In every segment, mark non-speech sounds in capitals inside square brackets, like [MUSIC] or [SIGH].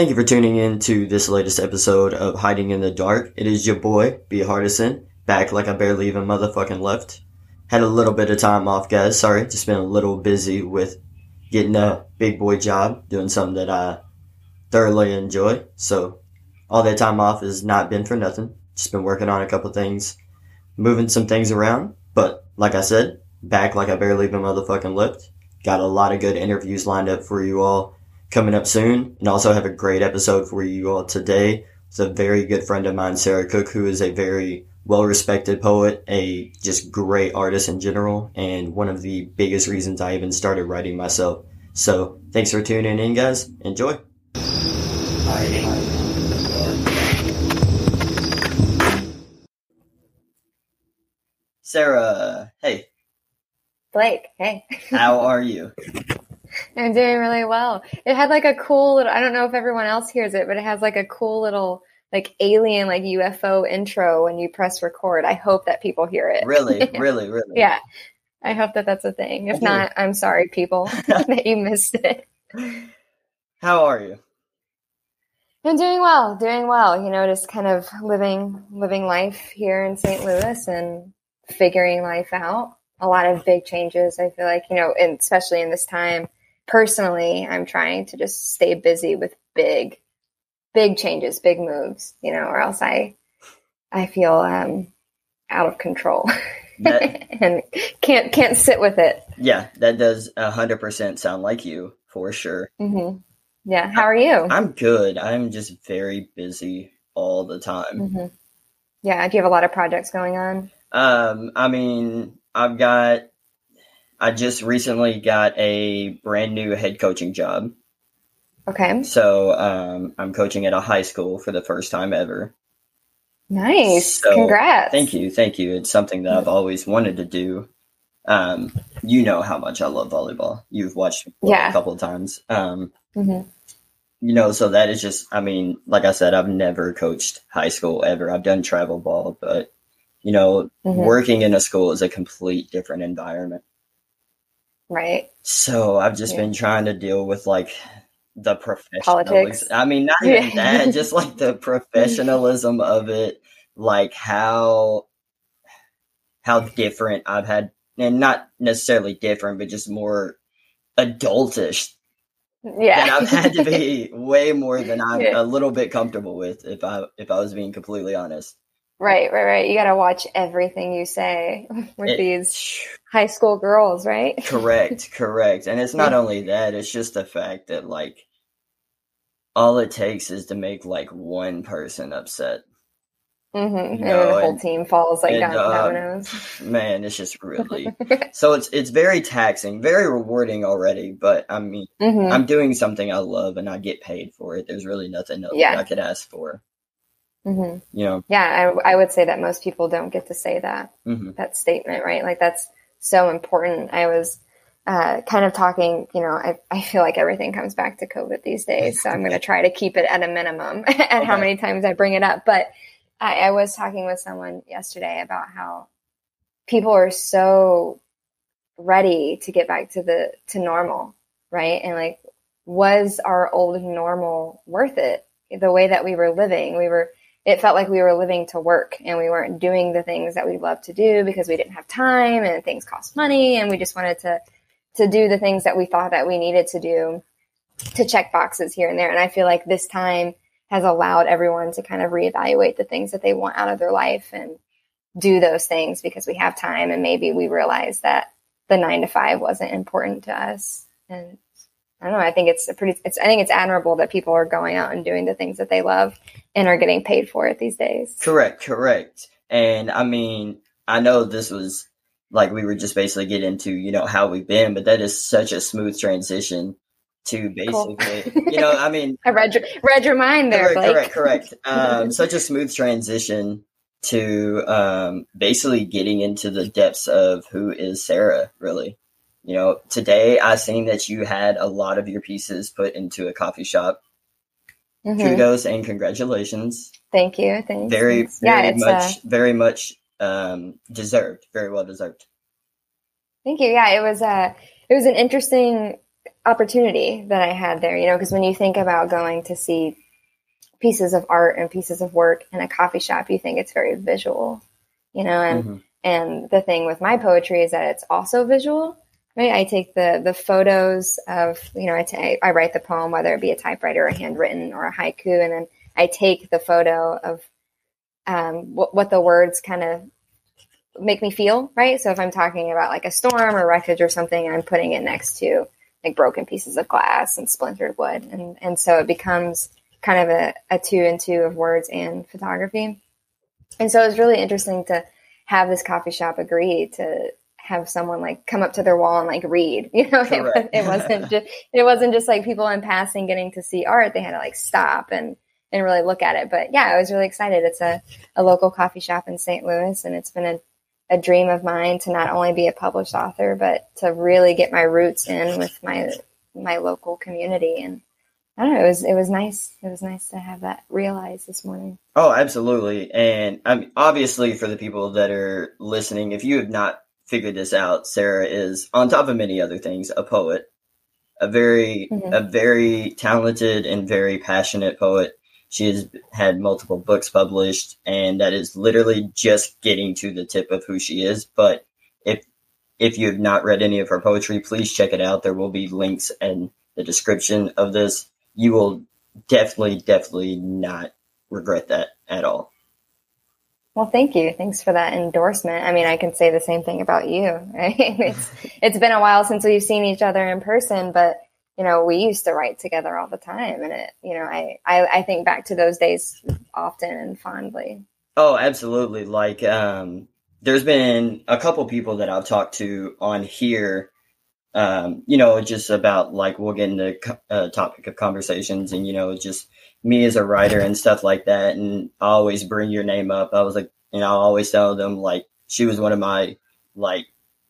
Thank you for tuning in to this latest episode of Hiding in the Dark. It is your boy, B. Hardison, back like I barely even motherfucking left. Had a little bit of time off, guys. Sorry, just been a little busy with getting a big boy job, doing something that I thoroughly enjoy. So, all that time off has not been for nothing. Just been working on a couple things, moving some things around. But, like I said, back like I barely even motherfucking left. Got a lot of good interviews lined up for you all coming up soon, and also have a great episode for you all today. It's a very good friend of mine, Sarah Cook, who is a very well respected poet, a just great artist in general, and one of the biggest reasons I even started writing myself. So, thanks for tuning in, guys. Enjoy. Sarah, hey, Blake, hey. how are you? [LAUGHS] [LAUGHS] I'm doing really well. It had like a cool little, I don't know if everyone else hears it, but it has like a cool little like alien, like UFO intro when you press record. I hope that people hear it. Really, [LAUGHS] really, really. yeah. I hope that that's a thing. If not, I'm sorry, people, [LAUGHS] that you missed it. How are you? I'm doing well, doing well. You know, just kind of living, living life here in St. Louis and figuring life out. A lot of big changes. I feel like, you know, and especially in this time, personally, I'm trying to just stay busy with big, big changes, big moves, you know, or else I, I feel, um, out of control [LAUGHS] That- and can't, can't sit with it. Yeah, that does a hundred percent sound like you for sure. Mm-hmm. Yeah. How are you? I'm good. I'm just very busy all the time. hmm Yeah. Do you have a lot of projects going on? Um, I mean, I've got, I just recently got a brand new head coaching job. Okay. So, um, I'm coaching at a high school for the first time ever. Nice. So, Congrats. Thank you. Thank you. It's something that I've always wanted to do. Um, you know how much I love volleyball. You've watched Yeah. a couple of times. Um, hmm you know, so that is just, I mean, like I said, I've never coached high school ever. I've done travel ball, but, you know, Mhm. working in a school is a complete different environment. Right. So I've just Yeah. been trying to deal with like the Politics. professionalism. I mean, not even Yeah. that, [LAUGHS] just like the professionalism of it, like how, how different I've had, and not necessarily different, but just more adultish Yeah. that I've had to be [LAUGHS] way more than I'm Yeah. a little bit comfortable with. If I if I was being completely honest, right, right, right. You got to watch everything you say [LAUGHS] with It- these high school girls, right? correct, [LAUGHS] correct, and it's not only that; it's just the fact that like all it takes is to make like one person upset. Mm-hmm. And You then know, the whole and- team falls like and, down uh. [LAUGHS] Man, it's just really so. It's it's very taxing, very rewarding already. But I mean, hmm I'm doing something I love, and I get paid for it. There's really nothing else Yeah. I could ask for. Hmm You know. Yeah, I, I would say that most people don't get to say that hmm that statement, right? Like that's so important. I was uh, kind of talking, you know, I, I feel like everything comes back to COVID these days. So I'm going [LAUGHS] to try to keep it at a minimum [LAUGHS] and how many times I bring it up. But I, I was talking with someone yesterday about how people are so ready to get back to the, to normal, right? And like, was our old normal worth it? The way that we were living, we were, it felt like we were living to work and we weren't doing the things that we love to do because we didn't have time and things cost money and we just wanted to to do the things that we thought that we needed to do to check boxes here and there. And i feel like this time has allowed everyone to kind of reevaluate the things that they want out of their life and do those things because we have time and maybe we realize that the 9 to 5 wasn't important to us. And I don't know. I think it's a pretty. It's. I think it's admirable that people are going out and doing the things that they love and are getting paid for it these days. Correct, correct. And I mean, I know this was like we were just basically get into, you know, how we've been, but that is such a smooth transition to Cool. basically, [LAUGHS] you know, I mean, I read your, read your mind there, correct, Blake. correct, correct. Um, such a smooth transition to um, basically getting into the depths of who is Sarah, really. You know, today I seen that you had a lot of your pieces put into a coffee shop. Mhm. Kudos and congratulations. Thank you. Thanks. Very, Thanks. yeah, very it's much, uh, very much um, deserved. Very well deserved. thank you. Yeah, it was uh it was an interesting opportunity that I had there, you know, because when you think about going to see pieces of art and pieces of work in a coffee shop, you think it's very visual, you know, and mm-hmm. and the thing with my poetry is that it's also visual. Right, I take the the photos of you know I, t- I write the poem whether it be a typewriter or handwritten or a haiku, and then I take the photo of um, what, what the words kind of make me feel, right? So if I'm talking about like a storm or wreckage or something, I'm putting it next to like broken pieces of glass and splintered wood. And, and so it becomes kind of a, a two and two of words and photography. And so it was really interesting to have this coffee shop agree to have someone like come up to their wall and like read, [LAUGHS] you know, it, it wasn't just, it wasn't just like people in passing getting to see art. They had to like stop and, and really look at it. But yeah, I was really excited. It's a, a local coffee shop in St. Louis and it's been a a dream of mine to not only be a published author, but to really get my roots in with my my local community. And I don't know, it was it was nice. It was nice to have that realized this morning. Oh, absolutely. And I mean, obviously, for the people that are listening, if you have not figured this out, Sarah is on top of many other things a poet, a very mm-hmm. a very talented and very passionate poet she has had multiple books published, and that is literally just getting to the tip of who she is. But if if you have not read any of her poetry, please check it out. There will be links in the description of this. You will definitely, definitely not regret that at all. Well, thank you. Thanks for that endorsement. I mean, I can say the same thing about you. [LAUGHS] Right? It's it's been a while since we've seen each other in person, but you know, we used to write together all the time. And it, you know, I, I, I think back to those days often and fondly. Oh, absolutely. Like, um, there's been a couple people that I've talked to on here, um, you know, just about like we'll get into a uh, topic of conversations and, you know, just me as a writer and stuff like that. And I always bring your name up. I was like, you know, I always tell them like she was one of my like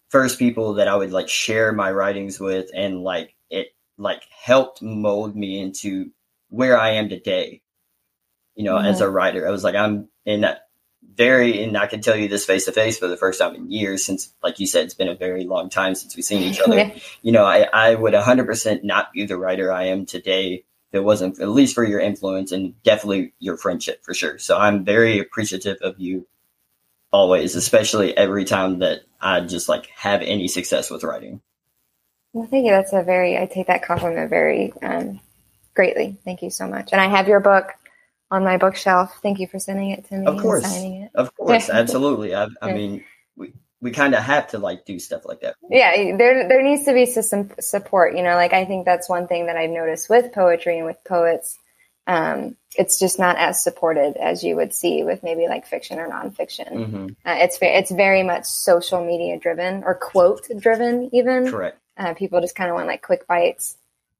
first people that I would like share my writings with and like it like helped mold me into where I am today. You know, mm-hmm. as a writer, I was like, I'm in that very, and I can tell you this face to face for the first time in years since, like you said, it's been a very long time since we've seen each other. [LAUGHS] you know, I, I would 100% not be the writer I am today if it wasn't at least for your influence and definitely your friendship for sure. So I'm very appreciative of you always, especially every time that I just like have any success with writing. Well, thank you. That's a very, I take that compliment very um, greatly. Thank you so much. And I have your book on my bookshelf. Thank you for sending it to me. Of course. signing it. Of course. [LAUGHS] Absolutely. I, I mean, we, we kind of have to like do stuff like that. Yeah. There, there needs to be some support, you know, like I think that's one thing that I've noticed with poetry and with poets. Um, it's just not as supported as you would see with maybe like fiction or nonfiction. Mm-hmm. Uh, it's it's very much social media driven or quote driven, even. Correct. Uh, people just kind of want like quick bites.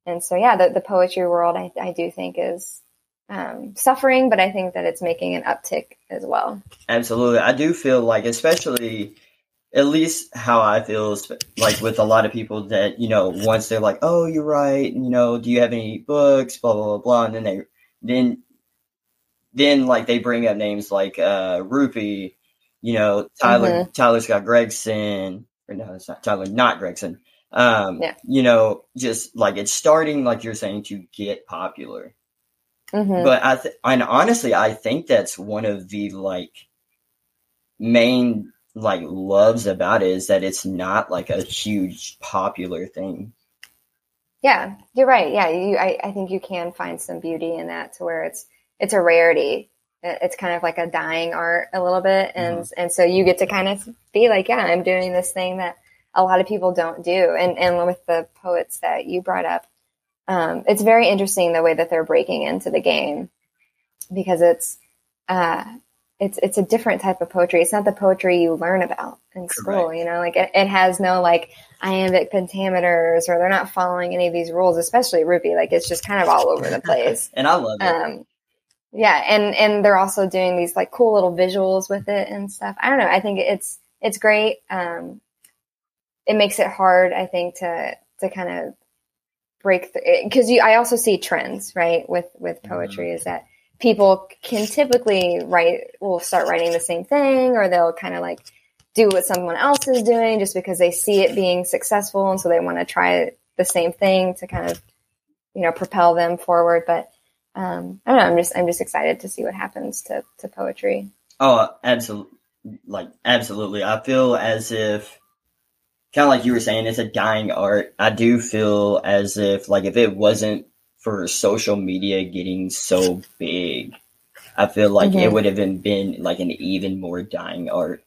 And so, yeah, the, the poetry world, I, I do think is um, suffering, but I think that it's making an uptick as well. Absolutely. I do feel like, especially at least how I feel is like with a lot of people that, you know, once they're like, oh, you're right, you know, do you have any books, blah, blah, blah, blah. And then they, then, then like they bring up names like uh, Rupi, you know, Tyler, mm-hmm. Tyler Scott Gregson, or no, it's not Tyler, not Gregson. Um, yeah. You know, just like it's starting, like you're saying, to get popular. Mm-hmm. But I, th- and honestly, I think that's one of the like main like loves about it is that it's not like a huge popular thing. Yeah, you're right. Yeah, you, I, I think you can find some beauty in that to where it's it's a rarity. It's kind of like a dying art a little bit, and mm-hmm. and so you get to kind of be like, yeah, I'm doing this thing that a lot of people don't do. And, and with the poets that you brought up, um, it's very interesting the way that they're breaking into the game because it's, uh, it's, it's a different type of poetry. It's not the poetry you learn about in Correct. school, you know, like it, it has no like iambic pentameters or they're not following any of these rules, especially Rupi. Like it's just kind of all over the [LAUGHS] place. and I love it. Um, yeah. And, and they're also doing these like cool little visuals with it and stuff. I don't know. I think it's, it's great. Um, it makes it hard, I think, to to kind of break because you. I also see trends right with with poetry mm-hmm. is that people can typically write will start writing the same thing or they'll kind of like do what someone else is doing just because they see it being successful and so they want to try the same thing to kind of you know propel them forward. But um, I don't know. I'm just I'm just excited to see what happens to to poetry. Oh, absolutely! Like absolutely. I feel as if kind of like you were saying, it's a dying art. I do feel as if like if it wasn't for social media getting so big, I feel like mm-hmm. it would have been, been like an even more dying art.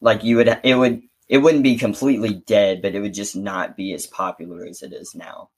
Like you would, it would, it wouldn't be completely dead, but it would just not be as popular as it is now.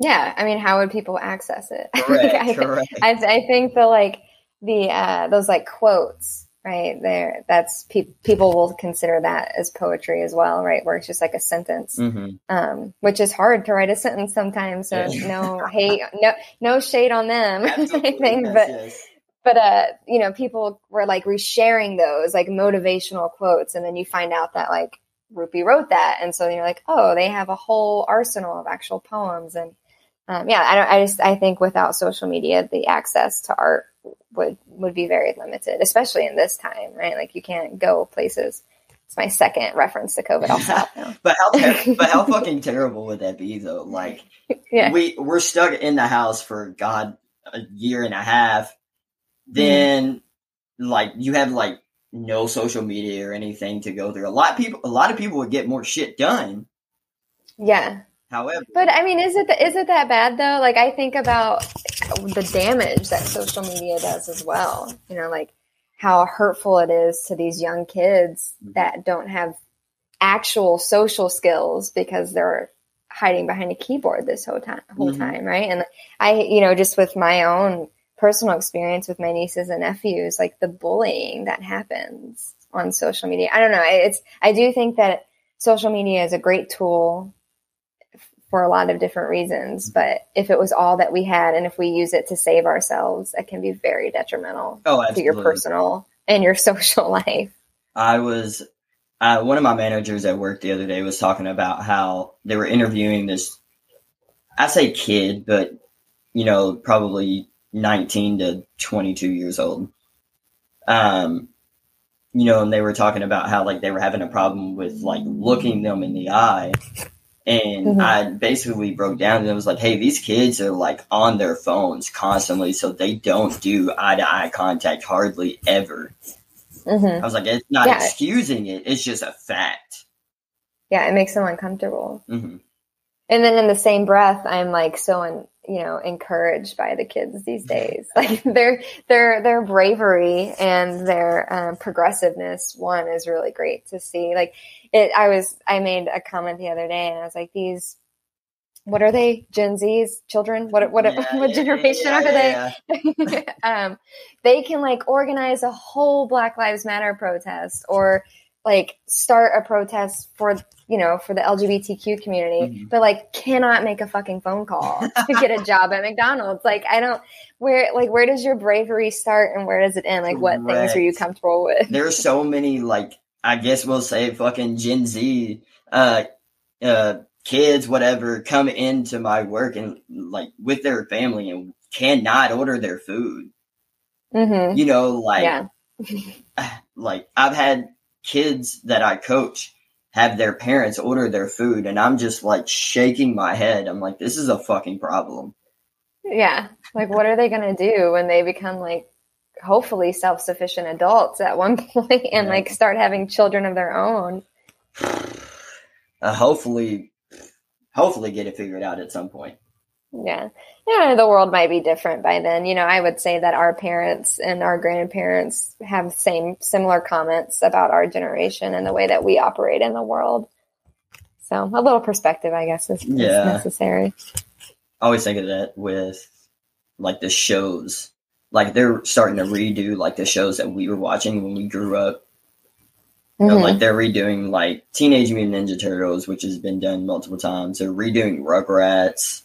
Yeah, I mean, how would people access it? [LAUGHS] Correct, I, correct. I, I think the like the uh, those like quotes right there that's pe- people will consider that as poetry as well right where it's just like a sentence mm-hmm. um, which is hard to write a sentence sometimes so no [LAUGHS] hate no no shade on them [LAUGHS] anything yes, but yes. But uh you know people were like resharing those like motivational quotes and then you find out that like Rupi wrote that and so you're like oh they have a whole arsenal of actual poems and um, yeah I don't I just I think without social media the access to art would would be very limited, especially in this time, right? Like you can't go places. It's my second reference to COVID. I'll stop [LAUGHS] but how ter- [LAUGHS] but how fucking terrible would that be though? Like yeah. we we're stuck in the house for God a year and a half. Then mm-hmm. like you have like no social media or anything to go through. A lot of people a lot of people would get more shit done. Yeah. However, but I mean, is it is it that bad though? Like I think about the damage that social media does as well. You know, like how hurtful it is to these young kids mm-hmm. that don't have actual social skills because they're hiding behind a keyboard this whole time whole mm-hmm. time right and i you know just with my own personal experience with my nieces and nephews like the bullying that happens on social media i don't know it's i do think that social media is a great tool for a lot of different reasons. But if it was all that we had and if we use it to save ourselves, it can be very detrimental oh, to your personal and your [LAUGHS] social life. I was, uh, one of my managers at work the other day was talking about how they were interviewing this, I say kid, but, you know, probably 19 to 22 years old. Um, you know, and they were talking about how like they were having a problem with like looking them in the eye and mm-hmm. I basically broke down and it was like, hey, these kids are like on their phones constantly, so they don't do eye to eye contact hardly ever. Mm-hmm. I was like, it's not yeah. excusing it, it's just a fact. Yeah, it makes them uncomfortable. Mm-hmm. And then in the same breath, I'm like so in, you know encouraged by the kids these days. [LAUGHS] Like their their their bravery and their um, progressiveness. One is really great to see. Like it, I was I made a comment the other day, and I was like, these. What are they? Gen Z's children? What what yeah, [LAUGHS] what generation yeah, yeah, are they? [LAUGHS] um, they can like organize a whole Black Lives Matter protest or like start a protest for you know for the LGBTQ community, mm-hmm. but like cannot make a fucking phone call to get a job at McDonald's. [LAUGHS] Like I don't where like where does your bravery start and where does it end? Like what things are you comfortable with? There's so many like I guess we'll say fucking Gen Z uh uh kids whatever come into my work and like with their family and cannot order their food. Mm-hmm. You know, like yeah. [LAUGHS] like I've had kids that I coach have their parents order their food and I'm just like shaking my head. I'm like, this is a fucking problem. Yeah. Like, what are they going to do when they become like hopefully self sufficient adults at one [LAUGHS] point and yeah. like start having children of their own? [SIGHS] Uh, hopefully, hopefully get it figured out at some point. Yeah. Yeah, the world might be different by then. You know, I would say that our parents and our grandparents have same similar comments about our generation and the way that we operate in the world. So a little perspective, I guess, is, yeah. necessary. I always think of that with like the shows. Like they're starting to redo like the shows that we were watching when we grew up. You know, mm-hmm. like they're redoing like Teenage Mutant Ninja Turtles, which has been done multiple times. They're redoing Rugrats.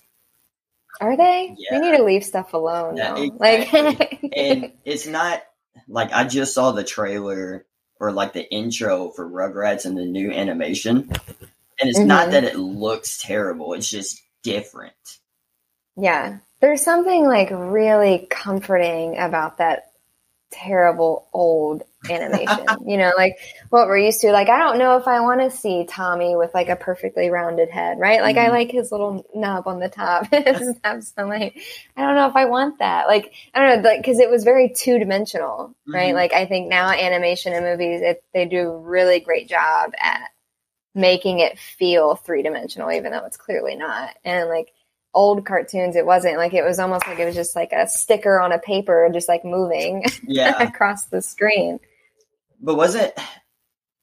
Are they? Yeah. They need to leave stuff alone. Yeah, exactly. Like, [LAUGHS] and it's not like I just saw the trailer or like the intro for Rugrats and the new animation, and it's mm-hmm. not that it looks terrible. It's just different. Yeah, there's something like really comforting about that terrible old animation. you know, like what we're used to. Like I don't know if I want to see Tommy with like a perfectly rounded head, right? Like mm-hmm. I like his little nub on the top. [LAUGHS] so like I don't know if I want that. Like I don't know, like because it was very two dimensional, right? Mm-hmm. Like I think now animation and movies, it, they do a really great job at making it feel three dimensional, even though it's clearly not. And like old cartoons, it wasn't like it was almost like it was just like a sticker on a paper, just like moving yeah. [LAUGHS] across the screen. But was it,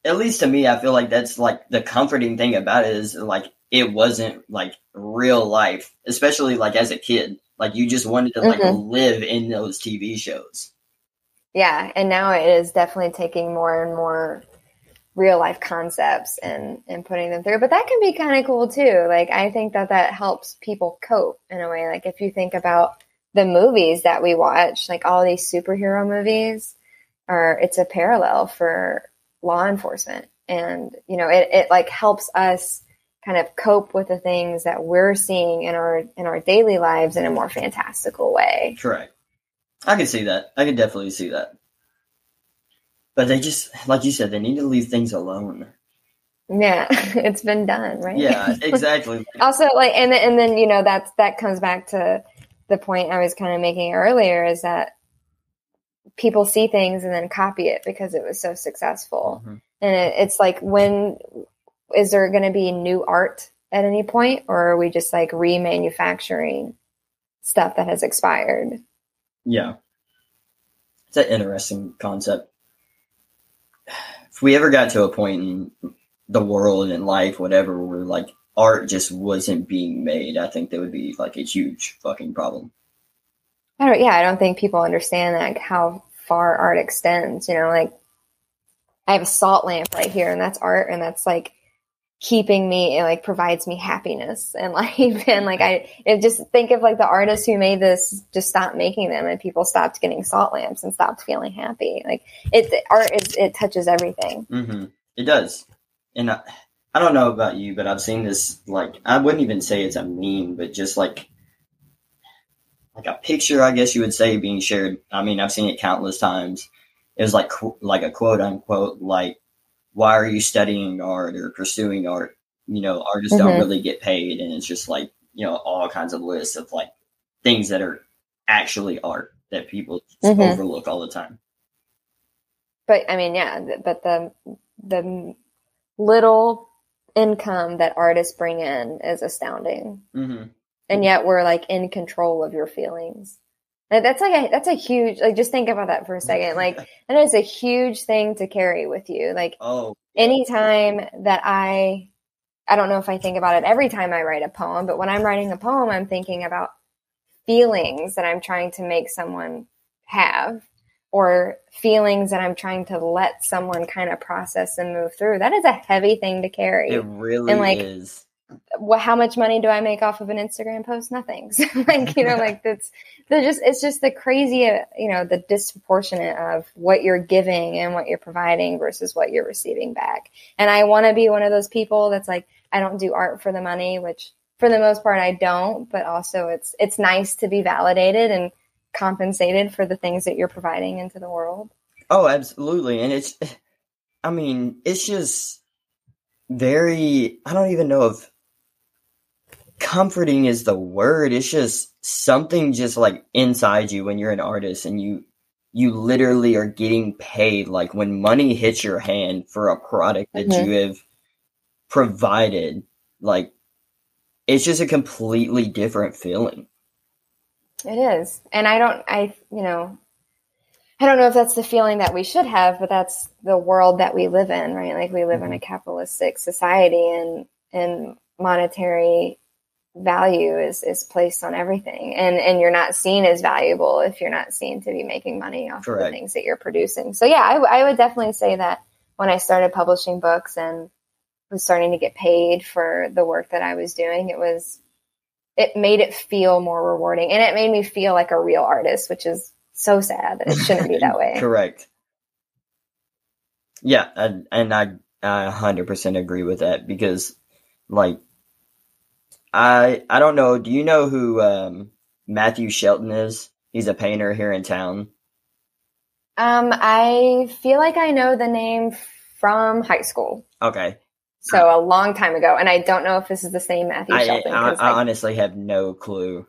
at least to me, I feel like that's like the comforting thing about it is like it wasn't like real life, especially like as a kid. Like you just wanted to like mm-hmm. live in those TV shows. Yeah, and now it is definitely taking more and more real life concepts and and putting them through but that can be kind of cool too like i think that that helps people cope in a way like if you think about the movies that we watch like all these superhero movies are it's a parallel for law enforcement and you know it, it like helps us kind of cope with the things that we're seeing in our in our daily lives in a more fantastical way correct i can see that i can definitely see that but they just, like you said, they need to leave things alone. Yeah, [LAUGHS] it's been done, right? Yeah, [LAUGHS] exactly. also, like, and and then you know that's that comes back to the point I was kind of making earlier is that people see things and then copy it because it was so successful, mm-hmm. and it, it's like when is there going to be new art at any point, or are we just like remanufacturing stuff that has expired? Yeah, it's an interesting concept if we ever got to a point in the world and life, whatever, where like art just wasn't being made, I think that would be like a huge fucking problem. I don't, yeah, I don't think people understand like how far art extends. You know, like I have a salt lamp right here, and that's art, and that's like keeping me it like provides me happiness and [LAUGHS] life and like i just think of like the artists who made this just stopped making them and people stopped getting salt lamps and stopped feeling happy like it art is it touches everything mm-hmm. it does and I, I don't know about you but i've seen this like i wouldn't even say it's a meme but just like like a picture i guess you would say being shared i mean i've seen it countless times it was like like a quote unquote like why are you studying art or pursuing art? You know, artists mm-hmm. don't really get paid, and it's just like you know all kinds of lists of like things that are actually art that people mm-hmm. overlook all the time. But I mean, yeah, but the the little income that artists bring in is astounding, mm-hmm. And yet we're like in control of your feelings. That's like a that's a huge like just think about that for a second. [LAUGHS] Like that is a huge thing to carry with you. Like oh anytime that I I don't know if I think about it every time I write a poem, but when I'm writing a poem, I'm thinking about feelings that I'm trying to make someone have or feelings that I'm trying to let someone kind of process and move through. That is a heavy thing to carry. It really and like, is how much money do I make off of an Instagram post? Nothing. [LAUGHS] So like, you know, like that's, just, it's just the crazy, uh, you know, the disproportionate of what you're giving and what you're providing versus what you're receiving back. And I want to be one of those people that's like, I don't do art for the money, which for the most part I don't, but also it's, it's nice to be validated and compensated for the things that you're providing into the world. Oh, absolutely. And it's, I mean, it's just very, I don't even know if comforting is the word. It's just something just like inside you when you're an artist and you you literally are getting paid like when money hits your hand for a product that mm-hmm. you have provided like it's just a completely different feeling it is and i don't i you know i don't know if that's the feeling that we should have but that's the world that we live in right like we live in a mm-hmm. capitalistic society and and monetary value is is placed on everything. And and you're not seen as valuable if you're not seen to be making money off Correct. of the things that you're producing. So yeah I, w- I would definitely say that when i started publishing books and was starting to get paid for the work that i was doing it was it made it feel more rewarding. And it made me feel like a real artist which is so sad that it shouldn't be that [LAUGHS] way. Correct. Yeah and, and i i 100% agree with that because like I I don't know. Do you know who um, Matthew Shelton is? He's a painter here in town. Um, I feel like I know the name from high school. Okay. So a long time ago, and I don't know if this is the same Matthew I, Shelton. I, I like, honestly have no clue.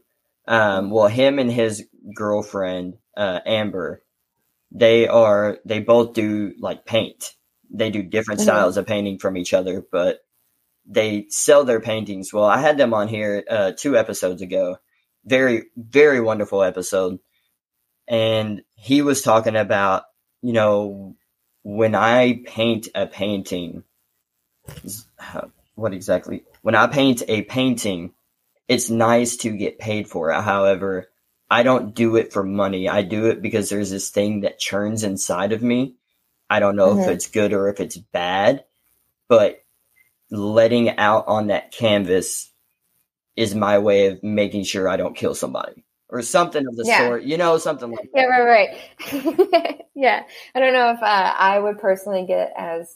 Um, well, him and his girlfriend, uh, Amber, they are, they both do like paint. They do different Mhm. styles of painting from each other, but they sell their paintings. Well, I had them on here, uh, two episodes ago. Very, very wonderful episode. And he was talking about, you know, when I paint a painting, what exactly? When I paint a painting, it's nice to get paid for it. However, I don't do it for money. I do it because there's this thing that churns inside of me. I don't know if Mhm. it's good or if it's bad, but letting out on that canvas is my way of making sure I don't kill somebody or something of the Yeah. sort. You know, something like Yeah, that. right, right. [LAUGHS] yeah, I don't know if uh, I would personally get as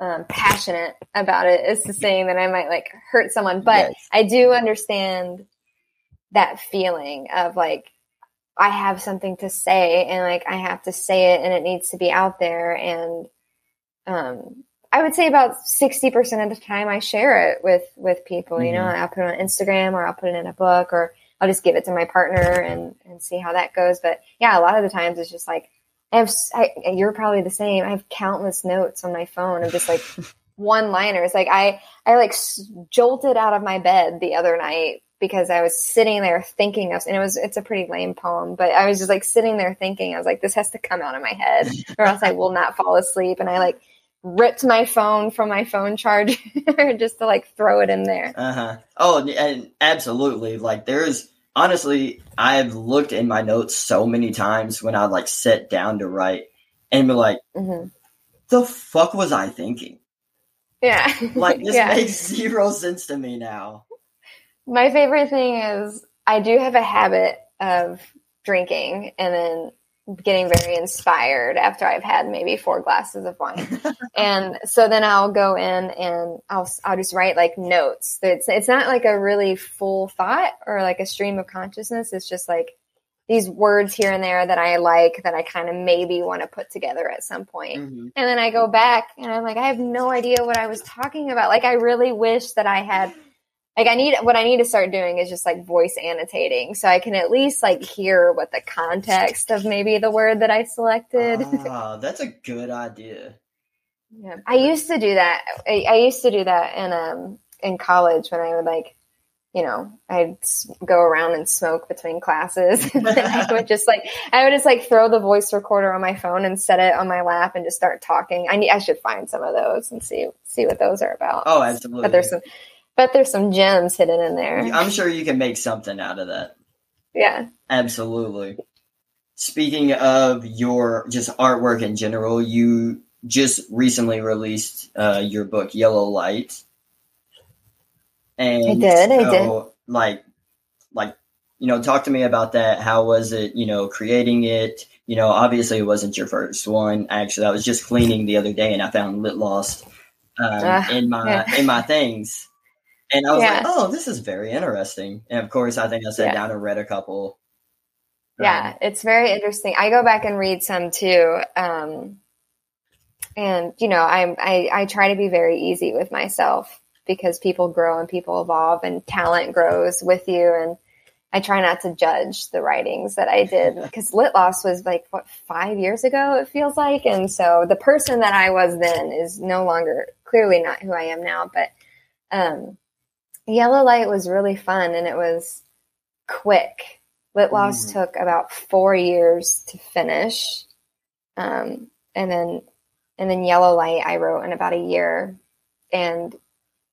um, passionate about it as to saying that I might like hurt someone, but Yes. I do understand that feeling of like I have something to say and like I have to say it and it needs to be out there and um I would say about 60% of the time I share it with with people, you know, Mhm. I'll put it on Instagram or I'll put it in a book or I'll just give it to my partner and and see how that goes, but yeah, a lot of the times it's just like I have I, you're probably the same. I have countless notes on my phone of just like [LAUGHS] one liners. Like I, I like s- jolted out of my bed the other night because I was sitting there thinking of, and it was, it's a pretty lame poem, but I was just like sitting there thinking, I was like, this has to come out of my head or else I will not fall asleep. And I like ripped my phone from my phone charger [LAUGHS] just to like throw it in there. Uh huh. Oh, and absolutely. Like, there's honestly, I've looked in my notes so many times when I like sit down to write and be like, hmm the fuck was I thinking? Yeah. [LAUGHS] Like, this yeah. makes zero sense to me now. My favorite thing is I do have a habit of drinking and then getting very inspired after I've had maybe four glasses of wine. [LAUGHS] and so then I'll go in and I'll I'll just write like notes. It's it's not like a really full thought or like a stream of consciousness. It's just like these words here and there that I like that I kind of maybe want to put together at some point. Mhm. And then I go back and I'm like, I have no idea what I was talking about. Like, I really wish that I had, like, I need, what I need to start doing is just like voice annotating so I can at least like hear what the context of maybe the word that I selected. [LAUGHS] Ah, that's a good idea. yeah. I used to do that. I, I used to do that in, um, in college when I would like, you know, I'd go around and smoke between classes. [LAUGHS] and I would just like, I would just like throw the voice recorder on my phone and set it on my lap and just start talking. I need, I should find some of those and see, see what those are about. Oh, absolutely. But there's some, but there's some gems hidden in there. I'm sure you can make something out of that. Yeah. Absolutely. Speaking of your just artwork in general, you just recently released uh, your book Yellow Light. And I did, I so, Like, like you know, talk to me about that. How was it? You know, creating it. You know, obviously it wasn't your first one. Actually, I was just cleaning the other day and I found Lit Lost um, Ah, in my yeah. in my things. And I was Yeah. like, "Oh, this is very interesting." And of course, I think I sat Yeah. down and read a couple. Yeah, it's very interesting. I go back and read some too. Um, and you know, I, I I try to be very easy with myself because people grow and people evolve and talent grows with you and I try not to judge the writings that I did [LAUGHS] because Lit Loss was like what five years ago it feels like and so the person that I was then is no longer clearly not who I am now but um, Yellow Light was really fun and it was quick Lit Loss Mhm. took about four years to finish um, and then and then Yellow Light I wrote in about a year and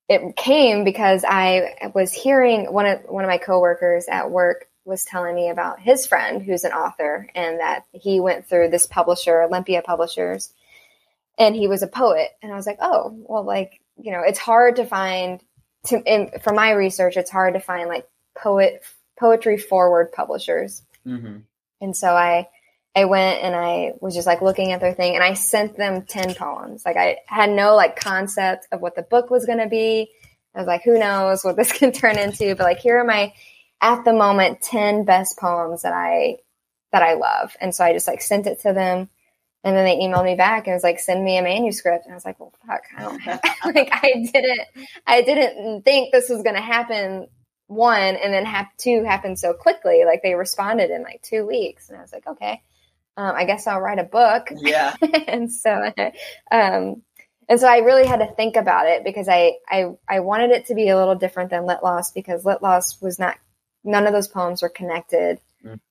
it came because I was hearing one of one of my coworkers at work was telling me about his friend who's an author and that he went through this publisher, Olympia Publishers, and he was a poet. And I was like, oh, well, like you know, it's hard to find. To in, from my research, it's hard to find like poet poetry forward publishers. hmm And so I I went and I was just like looking at their thing and I sent them 10 poems. Like I had no like concept of what the book was going to be. I was like, who knows what this [LAUGHS] can turn into, but like here are my at the moment 10 best poems that I that I love. And so I just like sent it to them And then they emailed me back and was like, send me a manuscript. And I was like, well, fuck, I don't have, [LAUGHS] like, I didn't, I didn't think this was going to happen one and then have two happen so quickly. Like they responded in like two weeks. And I was like, okay, um, I guess I'll write a book. Yeah. [LAUGHS] and so, um, and so I really had to think about it because I, I, I wanted it to be a little different than Lit Lost because Lit Lost was not, none of those poems were connected.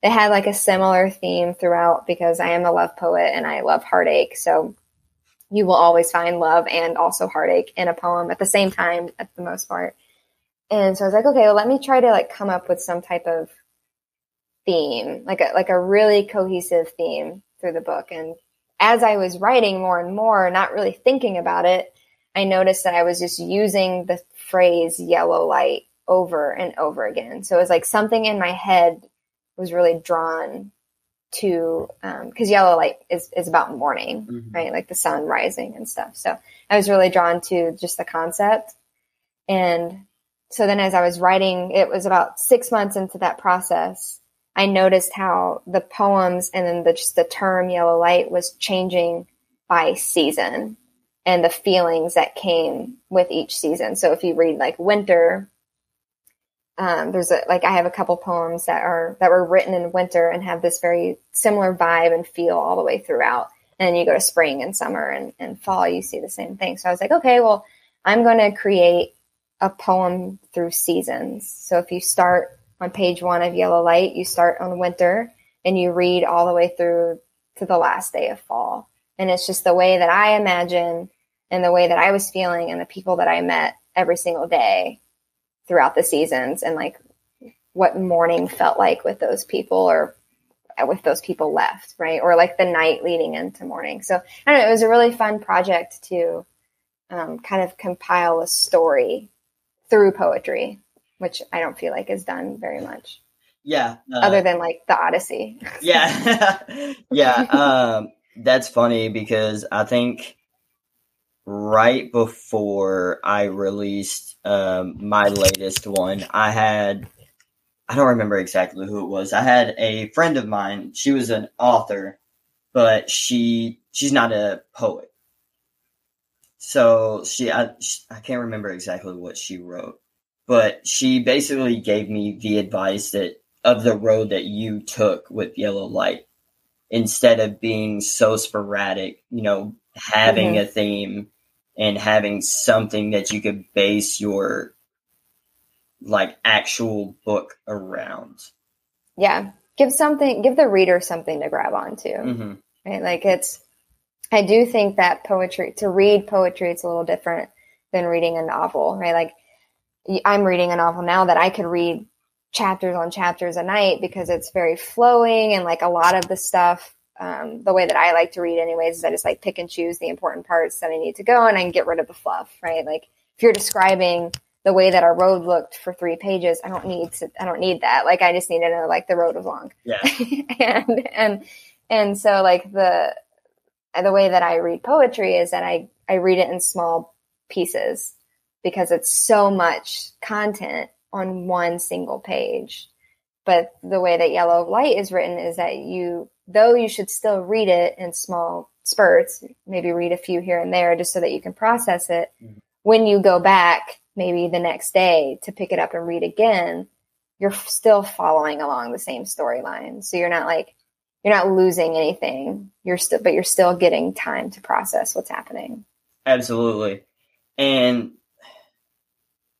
It had like a similar theme throughout because I am a love poet and I love heartache. So you will always find love and also heartache in a poem at the same time, at the most part. And so I was like, okay, well, let me try to like come up with some type of theme, like a, like a really cohesive theme through the book. And as I was writing more and more, not really thinking about it, I noticed that I was just using the phrase yellow light over and over again. So it was like something in my head was really drawn to, because um, yellow light is, is about morning, mm-hmm. right? Like the sun rising and stuff. So I was really drawn to just the concept. And so then as I was writing, it was about six months into that process I noticed how the poems and then the, just the term yellow light was changing by season and the feelings that came with each season. So if you read like winter, um, there's a, like I have a couple poems that are that were written in winter and have this very similar vibe and feel all the way throughout. And then you go to spring and summer and, and fall, you see the same thing. So I was like, okay, well, I'm going to create a poem through seasons. So if you start on page one of Yellow Light, you start on winter and you read all the way through to the last day of fall. And it's just the way that I imagine and the way that I was feeling and the people that I met every single day throughout the seasons and like what morning felt like with those people or with those people left, right? Or like the night leading into morning. So I don't know, it was a really fun project to um, kind of compile a story through poetry which I don't feel like is done very much. Yeah. Uh, Other than like the Odyssey. yeah. [LAUGHS] yeah. [LAUGHS] Um, that's funny because I think right before I released um, my latest one, I had, I don't remember exactly who it was. I had a friend of mine. She was an author, but she, she's not a poet. So she, I, I can't remember exactly what she wrote but she basically gave me the advice that of the road that you took with yellow light instead of being so sporadic you know having mm-hmm. a theme and having something that you could base your like actual book around. Yeah. Give something give the reader something to grab onto. Mm-hmm. right? Like it's i do think that poetry to read poetry it's a little different than reading a novel right? Like I'm reading a novel now that I could read chapters on chapters a night because it's very flowing and like a lot of the stuff um, the way that I like to read anyways is I just like pick and choose the important parts that I need to go and I can get rid of the fluff, right? Like if you're describing the way that our road looked for three pages, I don't need to, I don't need that. Like I just need to know like the road was long. Yeah. [LAUGHS] and, and, and so like the, the way that I read poetry is that I, I read it in small pieces because it's so much content on one single page. But the way that Yellow Light is written is that you, though you should still read it in small spurts, maybe read a few here and there just so that you can process it. Mm-hmm. When you go back, maybe the next day to pick it up and read again, you're still following along the same storyline. So you're not like, you're not losing anything. You're still, but you're still getting time to process what's happening. Absolutely. And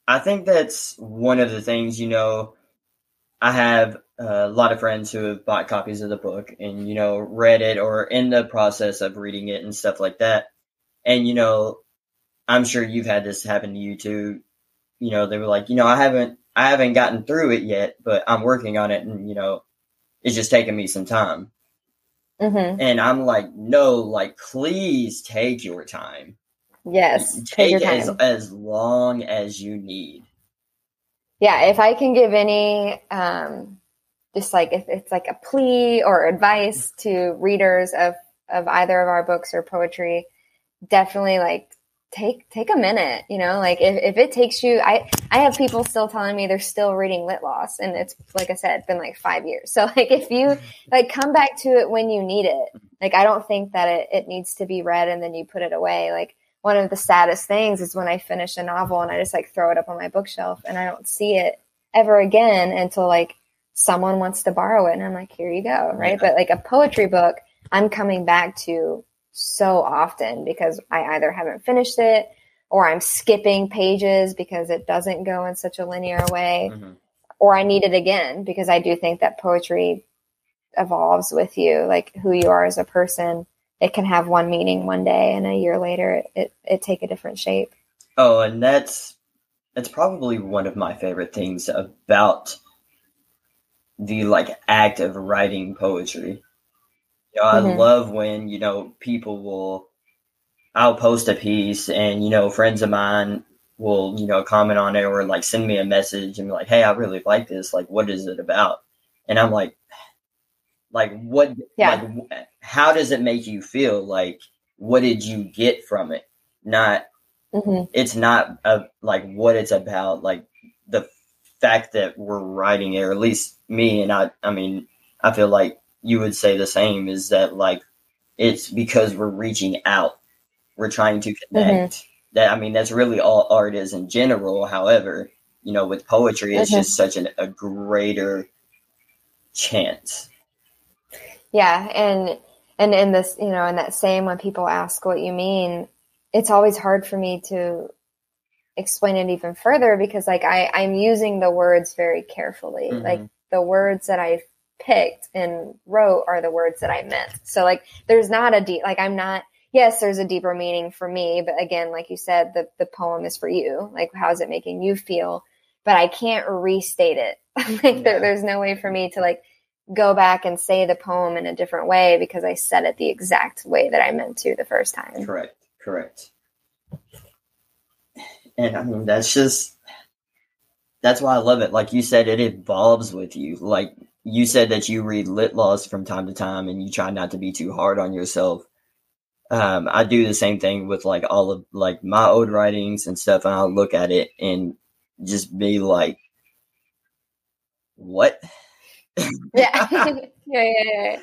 I think that's one of the things, you know, I have a lot of friends who have bought copies of the book and, you know, read it or in the process of reading it and stuff like that. And, you know, I'm sure you've had this happen to you too. You know, they were like, you know, I haven't, I haven't gotten through it yet, but I'm working on it and, you know, it's just taking me some time. Mm-hmm. And I'm like, no, like, please take your time. Yes. Take, as, as long as you need. Yeah. If I can give any, um, just like if it's like a plea or advice to readers of, of either of our books or poetry, definitely like take take a minute you know like if, if it takes you i i have people still telling me they're still reading lit Loss, and it's like i said it's been like five years so [LAUGHS] like if you like come back to it when you need it Like I don't think that it, it needs to be read and then you put it away. Like one of the saddest things is when I finish a novel and I just like throw it up on my bookshelf and I don't see it ever again until like someone wants to borrow it and I'm like, here you go. Right. Yeah. But like a poetry book, I'm coming back to so often because I either haven't finished it or I'm skipping pages because it doesn't go in such a linear way Mhm. or I need it again because I do think that poetry evolves with you, like who you are as a person. It can have one meaning one day, and a year later, it, it, take a different shape. Oh, and that's that's probably one of my favorite things about the like act of writing poetry. You know, I Mhm. love when, you know, people will I'll post a piece and, you know, friends of mine will, you know, comment on it or like send me a message and be like, Hey, I really like this. Like, what is it about? And I'm like, like, what, Yeah. like, how does it make you feel? Like, what did you get from it? Not, hmm it's not uh like what it's about like the fact that we're writing it or at least me and i i mean i feel like you would say the same is that like it's because we're reaching out we're trying to connect that i mean that's really all art is in general however you know with poetry it's Mhm. just such an, a greater chance Yeah, and and in this, you know, in that same when people ask what you mean, it's always hard for me to explain it even further because like I I'm using the words very carefully. Mhm. Like the words that I picked and wrote are the words that I meant. So like there's not a deep like I'm not yes, there's a deeper meaning for me, but again, like you said, the the poem is for you. Like how is it making you feel? But I can't restate it. [LAUGHS] like Yeah. there, there's no way for me to like go back and say the poem in a different way because I said it the exact way that I meant to the first time. Correct. Correct. And I mean, that's just, that's why I love it. Like you said, it evolves with you. Like you said that you read lit laws from time to time and you try not to be too hard on yourself. Um, I do the same thing with like all of like my old writings and stuff. And I'll look at it and just be like, what? [LAUGHS] Yeah. [LAUGHS] yeah, yeah, yeah.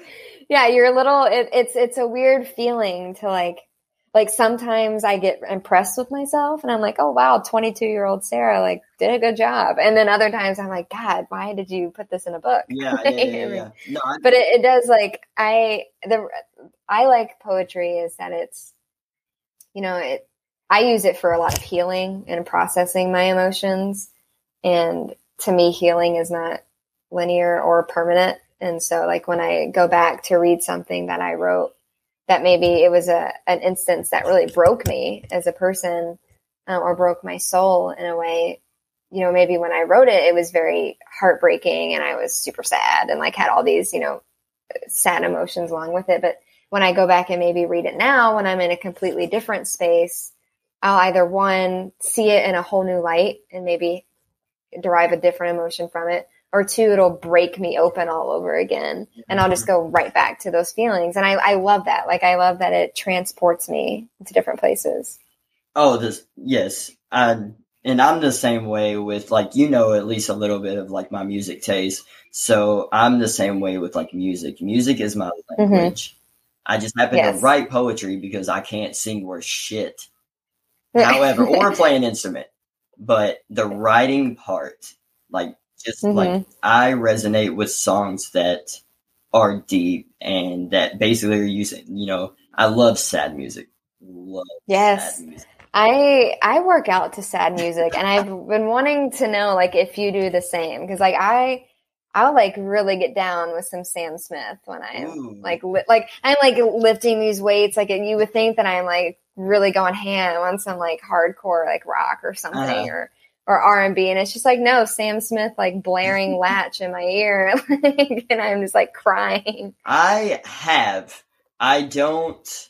Yeah, you're a little it, it's it's a weird feeling to like like sometimes I get impressed with myself and I'm like, "Oh wow, 22-year-old Sarah like did a good job." And then other times I'm like, "God, why did you put this in a book?" Yeah, [LAUGHS] yeah, yeah, yeah. No, I, but it, it does like I the I like poetry is that it's you know it I use it for a lot of healing and processing my emotions and to me healing is not linear or permanent and so like when I go back to read something that I wrote that maybe it was a an instance that really broke me as a person um, or broke my soul in a way you know maybe when I wrote it it was very heartbreaking and I was super sad and like had all these you know sad emotions along with it. But when I go back and maybe read it now, when I'm in a completely different space, I'll either one, see it in a whole new light and maybe derive a different emotion from it, or two, it'll break me open all over again. And I'll just mm-hmm. go right back to those feelings. And I, I love that. Like, I love that it transports me to different places. Oh, this yes, I, and I'm the same way with like you know at least a little bit of like my music taste. So I'm the same way with like music. Music is my mm-hmm. language. I just happen Yes. to write poetry because I can't sing worth shit. [LAUGHS] However, or play an instrument, but the writing part, like just like I resonate with songs that are deep and that basically are using. You know, I love sad music. Love Yes. sad music. I I work out to sad music, and I've been wanting to know like if you do the same because like I I'll like really get down with some Sam Smith when I'm Ooh. like li- like I'm like lifting these weights. Like you would think that I'm like really going ham on some like hardcore like rock or something Uh-huh. or or R and B, and it's just like no Sam Smith like blaring [LAUGHS] Latch in my ear, [LAUGHS] and I'm just like crying. I have. I don't.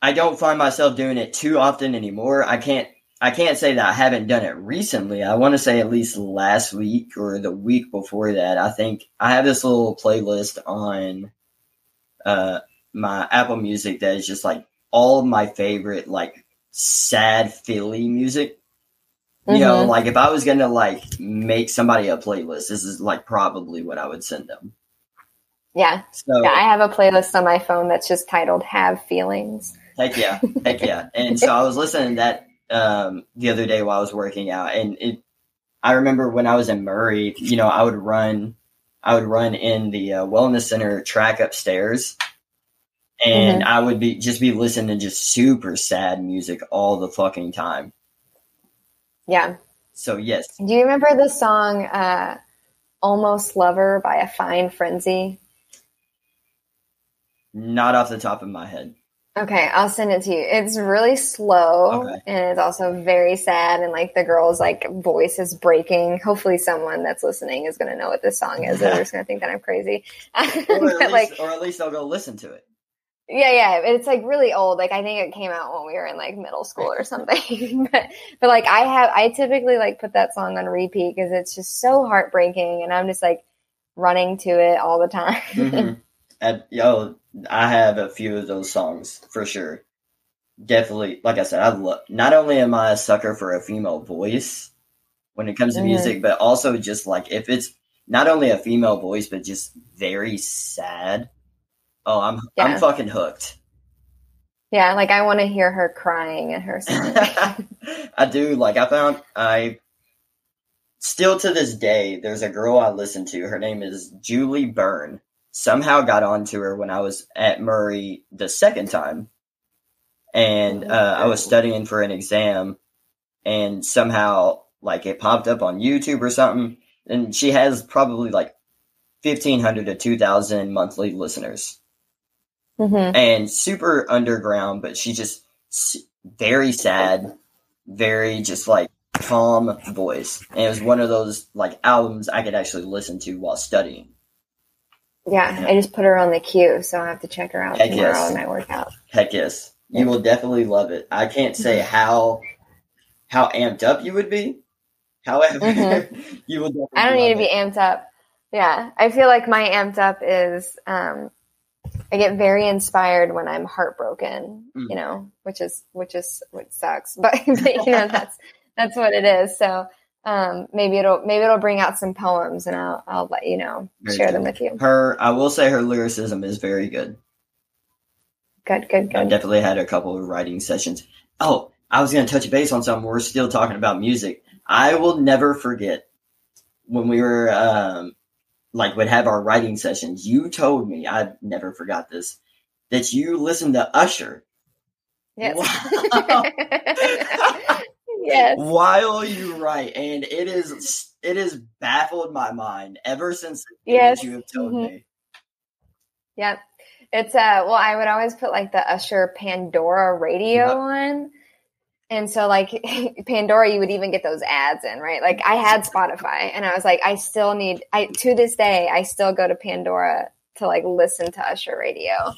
I don't find myself doing it too often anymore. I can't. I can't say that I haven't done it recently. I want to say at least last week or the week before that. I think I have this little playlist on uh, my Apple Music that is just like all of my favorite like sad Philly music. You know, Mhm. like if I was gonna like make somebody a playlist, this is like probably what I would send them. Yeah. So Yeah, I have a playlist on my phone that's just titled Have Feelings. Heck yeah, heck yeah. And so I was listening to that um, the other day while I was working out, and it. I remember when I was in Murray, you know, I would run, I would run in the uh, wellness center track upstairs, and I would be just be listening to just super sad music all the fucking time. Yeah. So yes, Do you remember the song uh, Almost Lover by A Fine Frenzy? not off the top of my head. Okay, I'll send it to you. It's really slow Okay. and it's also very sad and like the girl's like voice is breaking. Hopefully someone that's listening is gonna know what this song is. They're just gonna think that I'm crazy. [LAUGHS] Or at, least, like or at least I'll go listen to it. Yeah, yeah. It's like really old. Like I think it came out when we were in like middle school or something. [LAUGHS] but but like I have I typically like put that song on repeat because it's just so heartbreaking and I'm just like running to it all the time. [LAUGHS] hmm And, yo, I have a few of those songs for sure. Definitely, like I said, I love. Not only am I a sucker for a female voice when it comes to Mhm. music, but also just like if it's not only a female voice, but just very sad. Oh, I'm Yeah. I'm fucking hooked. Yeah, like I want to hear her crying in her song. [LAUGHS] I do. Like I found I still to this day, there's a girl I listen to. Her name is Julie Byrne. Somehow got onto her when I was at Murray the second time, and uh, I was studying for an exam, and somehow like it popped up on YouTube or something, and she has probably like fifteen hundred to two thousand monthly listeners hmm and super underground, but she just very sad, very just like calm voice. And it was one of those like albums I could actually listen to while studying. Yeah, I just put her on the queue, so I have to check her out Heck tomorrow yes. in my workout. Heck yes, you will definitely love it. I can't say how how amped up you would be. However, [LAUGHS] you will. Definitely Mm-hmm. I don't need to be amped up. Yeah, I feel like my amped up is um, I get very inspired when I'm heartbroken. Mm. You know, which is which is which sucks, but, [LAUGHS] but you know that's that's what it is. So um, maybe it'll maybe it'll bring out some poems, and I'll I'll let you know Very share good. them with you. Her, I will say, her lyricism is very good. Good, good, good. I definitely had a couple of writing sessions. Oh, I was going to touch base on something. We're still talking about music. I will never forget when we were um, like would have our writing sessions. You told me I never forgot this that you listened to Usher Yes. Wow. [LAUGHS] yes. while you write, and it is it has baffled my mind ever since Yes. you have told Mhm. me. Yep. It's uh well I would always put like the Usher Pandora radio Yep. on. And so like [LAUGHS] Pandora you would even get those ads in, right? Like I had Spotify and I was like I still need I to this day I still go to Pandora to like listen to Usher radio.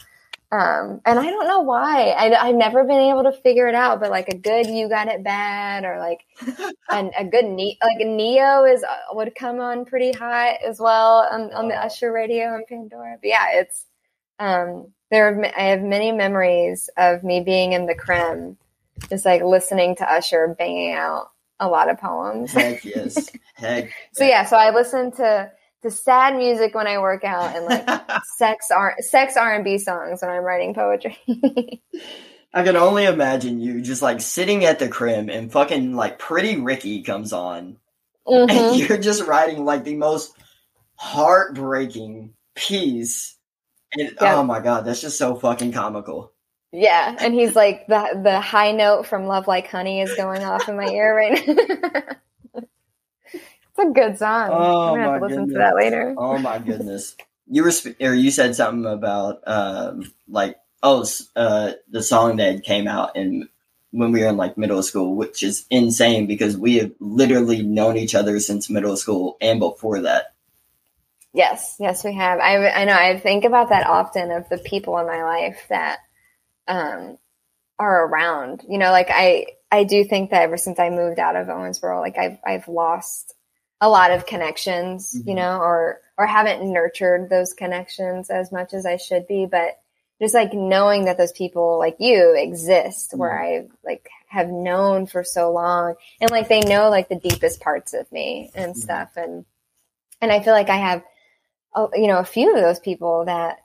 Um and I don't know why. I I've never been able to figure it out, but like a good you got it bad or like [LAUGHS] and a good ne- like Ne-Yo is uh, would come on pretty hot as well on, on the Usher radio on Pandora. But yeah, it's um there are, I have many memories of me being in the creme, just like listening to Usher banging out a lot of poems. Heck yes, [LAUGHS] heck. so yeah, so I listen to to sad music when I work out and like [LAUGHS] sex R sex R and B songs when I'm writing poetry. [LAUGHS] I can only imagine you just like sitting at the crib and fucking like Pretty Ricky comes on and Mhm. you're just writing like the most heartbreaking piece. And Yeah. oh my god, that's just so fucking comical. Yeah, and he's like the the high note from Love Like Honey is going off in my ear right now. [LAUGHS] it's a good song. Oh, I'm gonna have my to listen goodness. to that later. Oh my goodness. You were sp- or you said something about um like oh uh the song that came out in when we were in like middle school, which is insane because we have literally known each other since middle school and before that. Yes, yes, we have. I I know. I think about that often of the people in my life that um are around. You know, like I I do think that ever since I moved out of Owensboro, like I've I've lost a lot of connections. You Mhm. know, or or haven't nurtured those connections as much as I should be, but. Just like knowing that those people like you exist, where I like have known for so long, and like they know like the deepest parts of me and Mhm. stuff, and and I feel like I have uh, you know, a few of those people that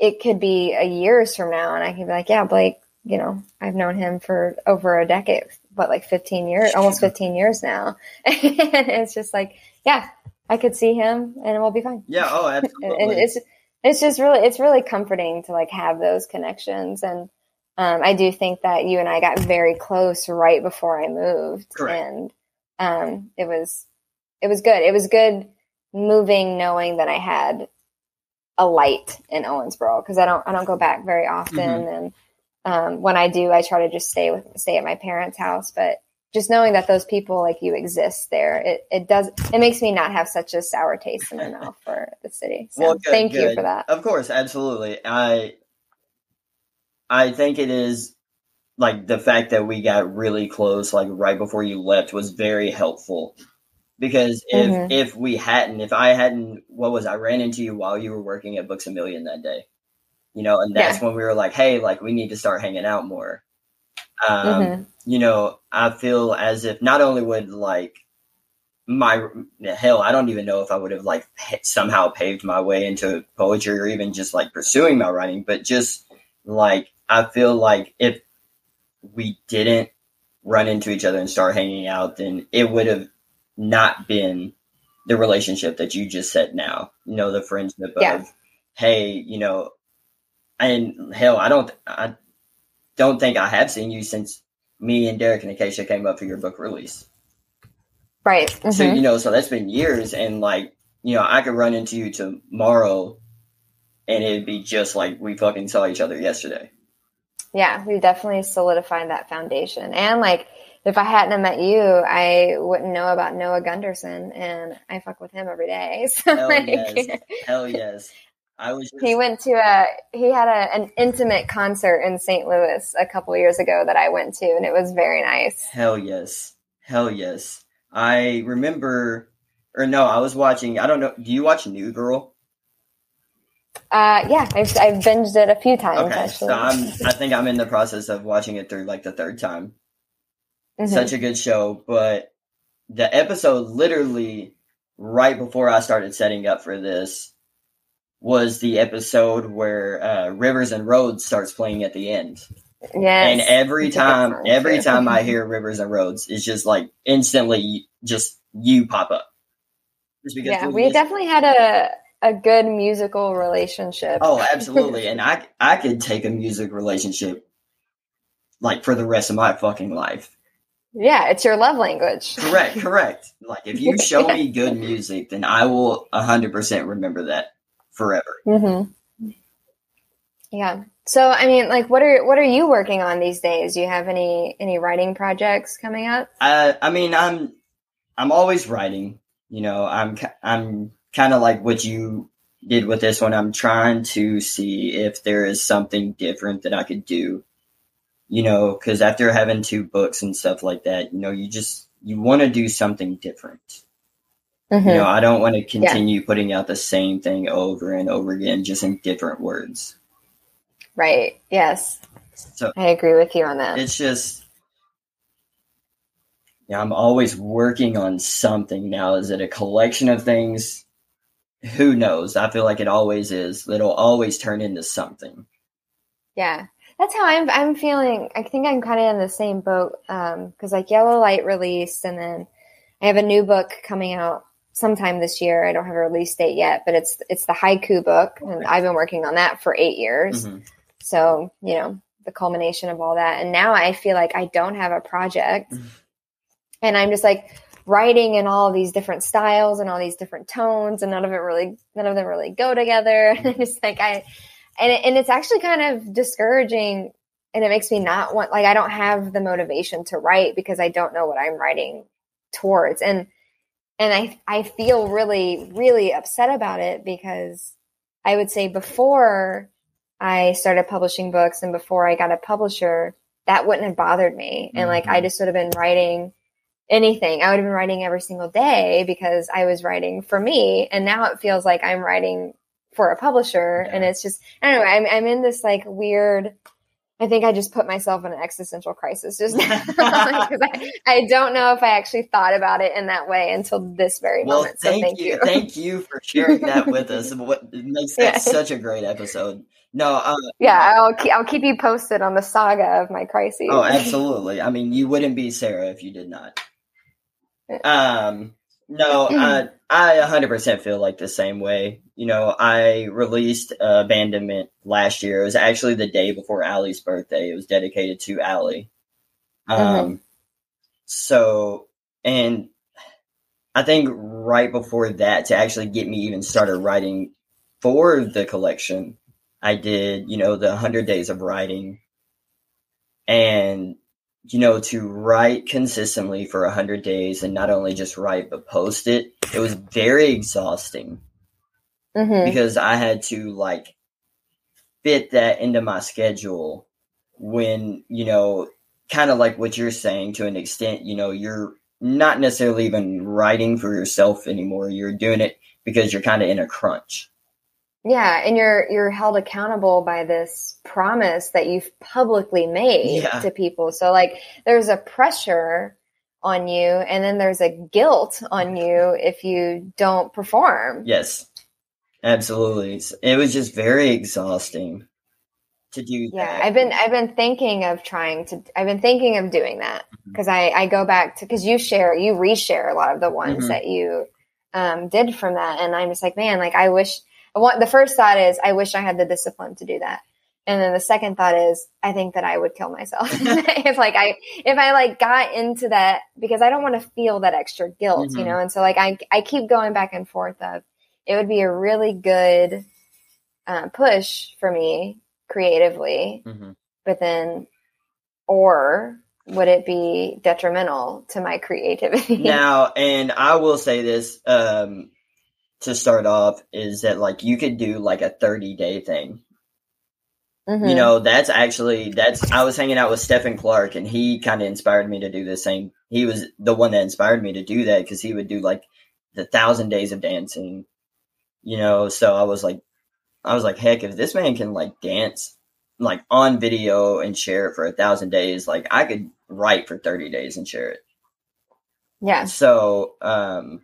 it could be a years from now, and I can be like, yeah, Blake, you know, I've known him for over a decade, but like 15 years, almost 15 years now. [LAUGHS] and it's just like, yeah, I could see him and we'll be fine. Yeah. Oh, [LAUGHS] absolutely. and it's, it's just really, it's really comforting to like have those connections. And, um, I do think that you and I got very close right before I moved. Correct. And, um, it was, it was good. It was good moving knowing that I had a light in Owensboro because I don't, I don't go back very often. Mhm. And, um, when I do, I try to just stay with, stay at my parents' house, but just knowing that those people like you exist there, it, it does, it makes me not have such a sour taste in my [LAUGHS] mouth for the city. So Well, good, thank you for that. Of course, absolutely. I I think it is like the fact that we got really close like right before you left was very helpful. Because if Mhm. if we hadn't, if I hadn't what was I ran into you while you were working at Books a Million that day. You know, and that's when we were like, "Hey, like we need to start hanging out more." Um, Mhm. you know, I feel as if not only would like my hell, I don't even know if I would have like somehow paved my way into poetry or even just like pursuing my writing, but just like I feel like if we didn't run into each other and start hanging out, then it would have not been the relationship that you just said now. You know, the friendship Yeah. of hey, you know, and hell, I don't, I don't think I have seen you since me and Derek and Acacia came up for your book release. Right. So Mhm. you know, so that's been years, and like you know, I could run into you tomorrow, and it'd be just like we fucking saw each other yesterday. Yeah, we definitely solidified that foundation. And like, if I hadn't met you, I wouldn't know about Noah Gundersen, and I fuck with him every day. [LAUGHS] So Hell like, yes. Hell [LAUGHS] yes, I was. Just, he went to a he had a, an intimate concert in St. Louis a couple years ago that I went to, and it was very nice. Hell yes, hell yes. I remember, or no, I was watching. I don't know. Do you watch New Girl? Uh, yeah, I've I've binged it a few times Okay, actually. so I'm. I think I'm in the [LAUGHS] process of watching it through like the third time. Mhm. such a good show but the episode literally right before i started setting up for this was the episode where uh, rivers and roads starts playing at the end yes. and every It's a good time every time i hear rivers and roads it's just like instantly just you pop up yeah, we we definitely had a a good musical relationship. oh absolutely and i i could take a music relationship like for the rest of my fucking life Yeah, it's your love language. Correct, correct. Like if you [LAUGHS] show me good music, then I will hundred percent remember that forever. Mm-hmm. Yeah. So, I mean, like, what are what are you working on these days? Do you have any any writing projects coming up? I, I mean, I'm, I'm always writing. You know, I'm, I'm kind of like what you did with this one. I'm trying to see if there is something different that I could do. You know, because after having two books and stuff like that, you know, you just you want to do something different. Mm-hmm. You know, I don't want to continue putting out the same thing over and over again, just in different words. Right. Yes. So I agree with you on that. it's just yeah, I'm always working on something now. Is it a collection of things? Who knows? I feel like it always is. It'll always turn into something. Yeah. That's how I'm I'm feeling. I think I'm kind of in the same boat um cuz like Yellow Light released and then I have a new book coming out sometime this year. I don't have a release date yet, but it's it's the haiku book and I've been working on that for 8 years. Mhm. So, you know, the culmination of all that. And now I feel like I don't have a project. Mhm. And I'm just like writing in all these different styles and all these different tones and none of it really none of them really go together. And [LAUGHS] it's like I and it, and it's actually kind of discouraging and it makes me not want like I don't have the motivation to write because I don't know what I'm writing towards. And and I I feel really really upset about it because I would say before I started publishing books and before I got a publisher, that wouldn't have bothered me. And like I Mhm. just would have been writing anything. I would have been writing every single day because I was writing for me. And now it feels like I'm writing for a publisher. Yeah. And it's just, I don't know, I'm, I'm in this like weird I think I just put myself in an existential crisis just [LAUGHS] now [LAUGHS] because I, I don't know if I actually thought about it in that way until this very Well, moment. So thank, thank you. you. Thank you for sharing that with us. [LAUGHS] What makes that Yeah. such a great episode. No, uh, yeah, I'll keep, I'll keep you posted on the saga of my crises. oh, absolutely. I mean, you wouldn't be Sarah if you did not. Um, no, uh, I 100% feel like the same way. You know, I released uh, Abandonment last year. It was actually the day before Allie's birthday. It was dedicated to Allie. Um, so, and I think right before that, to actually get me even started writing for the collection, I did, you know, the 100 days of writing. And, you know, to write consistently for 100 days and not only just write, but post it, it was very exhausting Mhm. because I had to like fit that into my schedule when, you know, kind of like what you're saying to an extent, you know, you're not necessarily even writing for yourself anymore. You're doing it because you're kind of in a crunch. Yeah, and you're you're held accountable by this promise that you've publicly made Yeah. to people. So like there's a pressure on you and then there's a guilt on you if you don't perform. Yes, absolutely. It was just very exhausting to do Yeah, that. I've been I've been thinking of trying to I've been thinking of doing that because I I go back to because you share you reshare a lot of the ones Mhm. that you um, did from that, and I'm just like man, like I wish. I want the first thought is I wish I had the discipline to do that, and then the second thought is I think that I would kill myself [LAUGHS] [LAUGHS] if like I if I like got into that because I don't want to feel that extra guilt, you Mhm. know, and so like I I keep going back and forth of it would be a really good uh, push for me creatively Mhm. but then or would it be detrimental to my creativity now [LAUGHS] and i will say this um to start off is that like you could do like a 30 day thing. Mhm. you know that's actually that's i was hanging out with stephen clark and he kind of inspired me to do the same he was the one that inspired me to do that because he would do like the thousand days of dancing. You know so i was like i was like heck if this man can like dance like on video and share it for a thousand days like i could write for 30 days and share it. Yeah so um,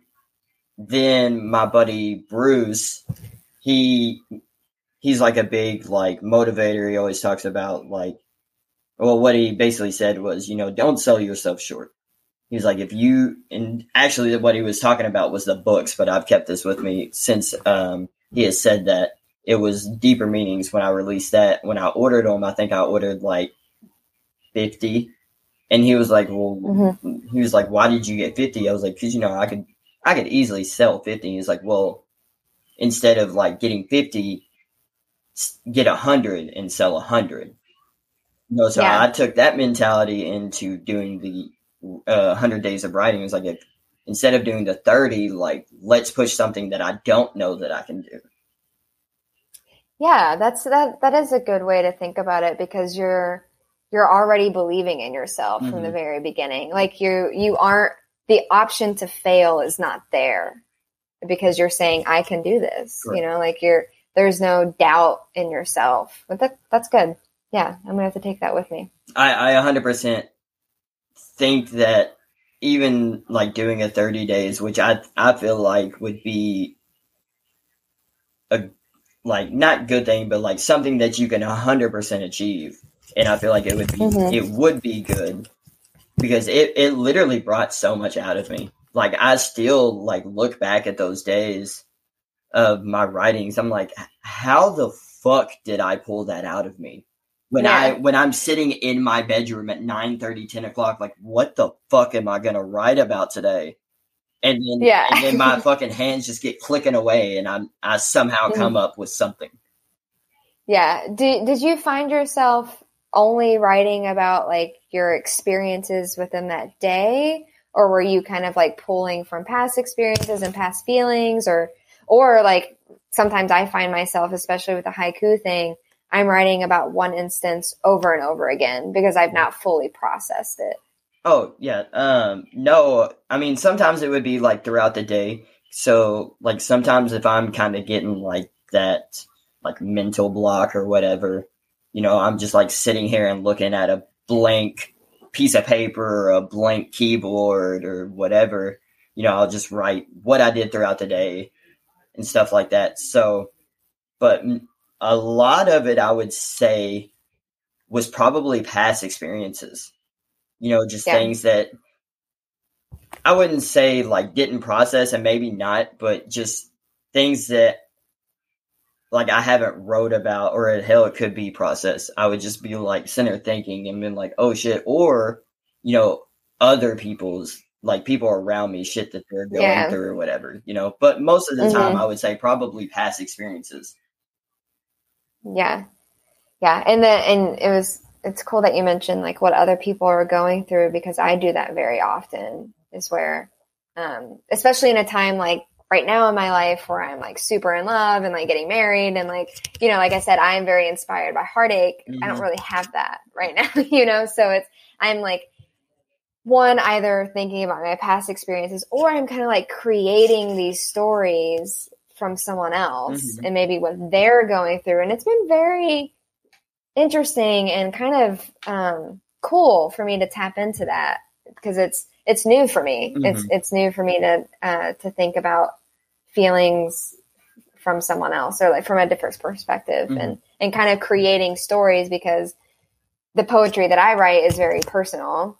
then my buddy Bruce, he he's like a big like motivator. He always talks about like, well, what he basically said was, you know, don't sell yourself short. He was like, if you and actually what he was talking about was the books, but I've kept this with me since um, he has said that it was deeper meanings when I released that. When I ordered them, I think I ordered like fifty, and he was like, well Mhm. he was like, "Why did you get 50? I was like, "Cause you know I could, I could easily sell 50." He's like, "Well, instead of like getting 50, get a hundred and sell a hundred." You know, so Yeah. I took that mentality into doing the uh, hundred days of writing. It was like, if, instead of doing the 30, like let's push something that I don't know that I can do. yeah that's that that is a good way to think about it because you're you're already believing in yourself from the Mhm. very beginning like you you aren't the option to fail is not there because you're saying i can do this you know like you're there's no doubt in yourself. But that that's good. Yeah i'm gonna have to take that with me. I, I 100% think that even like doing a 30 days, which I I feel like would be a like not good thing, but like something that you can 100% achieve, and I feel like it would be Mhm. it would be good because it it literally brought so much out of me. Like I still like look back at those days of my writings. I'm like, how the fuck did I pull that out of me? When I when I'm sitting in my bedroom at 9 30, 10 o'clock, like what the fuck am I gonna write about today? And then Yeah. and then my [LAUGHS] fucking hands just get clicking away and I'm I somehow Mhm. come up with something. Yeah. Did did you find yourself only writing about like your experiences within that day or were you kind of like pulling from past experiences and past feelings or or like sometimes I find myself especially with the haiku thing I'm writing about one instance over and over again because I've not fully processed it. Oh yeah. Um no, I mean sometimes it would be like throughout the day. So like sometimes if I'm kind of getting like that like mental block or whatever, you know, I'm just like sitting here and looking at a blank piece of paper or a blank keyboard or whatever, you know, I'll just write what I did throughout the day and stuff like that. So, but a lot of it, I would say, was probably past experiences. You know, just yeah. things that I wouldn't say like didn't process and maybe not, but just things that like I haven't wrote about or a hell it could be process. I would just be like center thinking and been like, oh shit, or you know, other people's like people around me shit that they're going yeah. through or whatever, you know. But most of the mm-hmm. time I would say probably past experiences. Yeah. Yeah. And the and it was it's cool that you mentioned like what other people are going through because I do that very often is where um especially in a time like right now in my life where I'm like super in love and like getting married and like, you know, like I said, I am very inspired by heartache. Mm-hmm. I don't mm-hmm. really have that right [LAUGHS] now, you know? So it's, I'm like, one, either thinking about my past experiences or I'm kind of like creating these stories from someone else mm-hmm. and maybe what they're going through. And it's been very interesting and kind of um, cool for me to tap into that because it's, it's new for me. Mm-hmm. It's it's new for me to uh, to think about feelings from someone else or like from a different perspective mm-hmm. and and kind of creating stories because the poetry that I write is very personal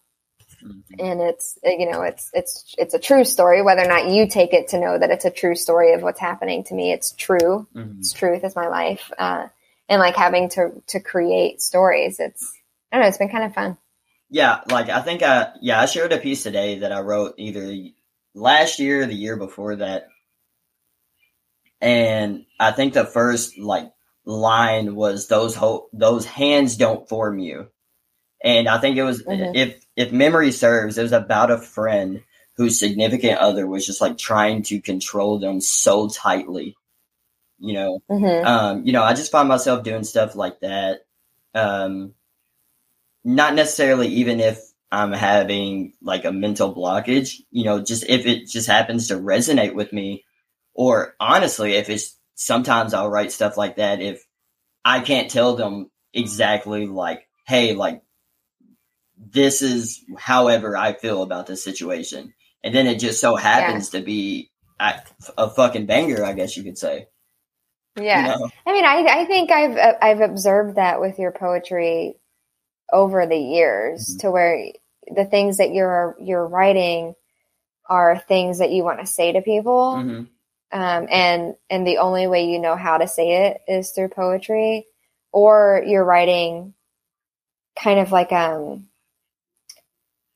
mm-hmm. and it's you know it's it's it's a true story whether or not you take it to know that it's a true story of what's happening to me it's true mm-hmm. it's truth is my life uh, and like having to to create stories it's I don't know it's been kind of fun yeah like I think I yeah I shared a piece today that I wrote either last year or the year before that and I think the first like line was those ho- those hands don't form you. And I think it was mm-hmm. if if memory serves, it was about a friend whose significant other was just like trying to control them so tightly. You know, mm-hmm. um, you know, I just find myself doing stuff like that. Um, not necessarily even if I'm having like a mental blockage, you know, just if it just happens to resonate with me, or honestly, if it's sometimes I'll write stuff like that if I can't tell them exactly like, hey, like this is however I feel about this situation. And then it just so happens yeah. to be a, a, fucking banger, I guess you could say. Yeah. You know? I mean, I, I think I've, I've observed that with your poetry over the years mm-hmm. to where the things that you're, you're writing are things that you want to say to people. Mm-hmm um, and and the only way you know how to say it is through poetry, or you're writing kind of like um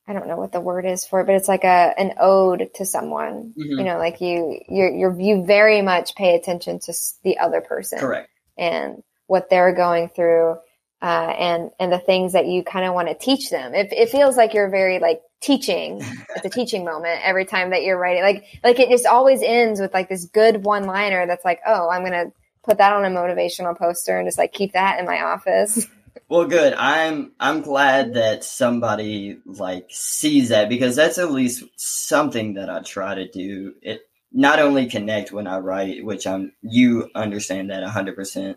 I don't know what the word is for it, but it's like a an ode to someone. Mm-hmm. You know, like you you you very much pay attention to the other person, correct, and what they're going through, uh, and and the things that you kind of want to teach them. It, it feels like you're very like teaching it's a teaching moment every time that you're writing. Like like it just always ends with like this good one liner that's like oh i'm gonna put that on a motivational poster and just like keep that in my office. [LAUGHS] Well good. I'm i'm glad that somebody like sees that because that's at least something that i try to do. It not only connect when i write which i'm you understand that 100%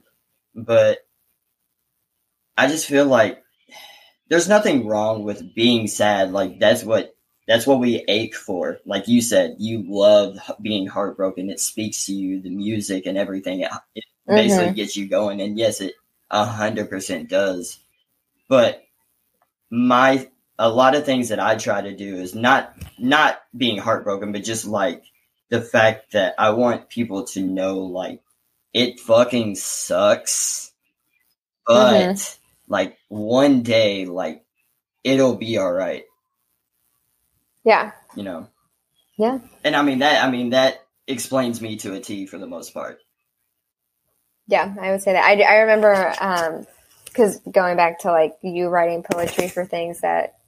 but i just feel like there's nothing wrong with being sad. Like that's what that's what we ache for. Like you said, you love being heartbroken. It speaks to you, the music and everything. It, it mm-hmm. basically gets you going. And yes, it a hundred percent does. But my a lot of things that I try to do is not not being heartbroken, but just like the fact that I want people to know like it fucking sucks, but mm-hmm like one day, like it'll be all right. Yeah. You know. Yeah. And I mean that. I mean that explains me to a T for the most part. Yeah, I would say that. I, I remember because um, going back to like you writing poetry for things that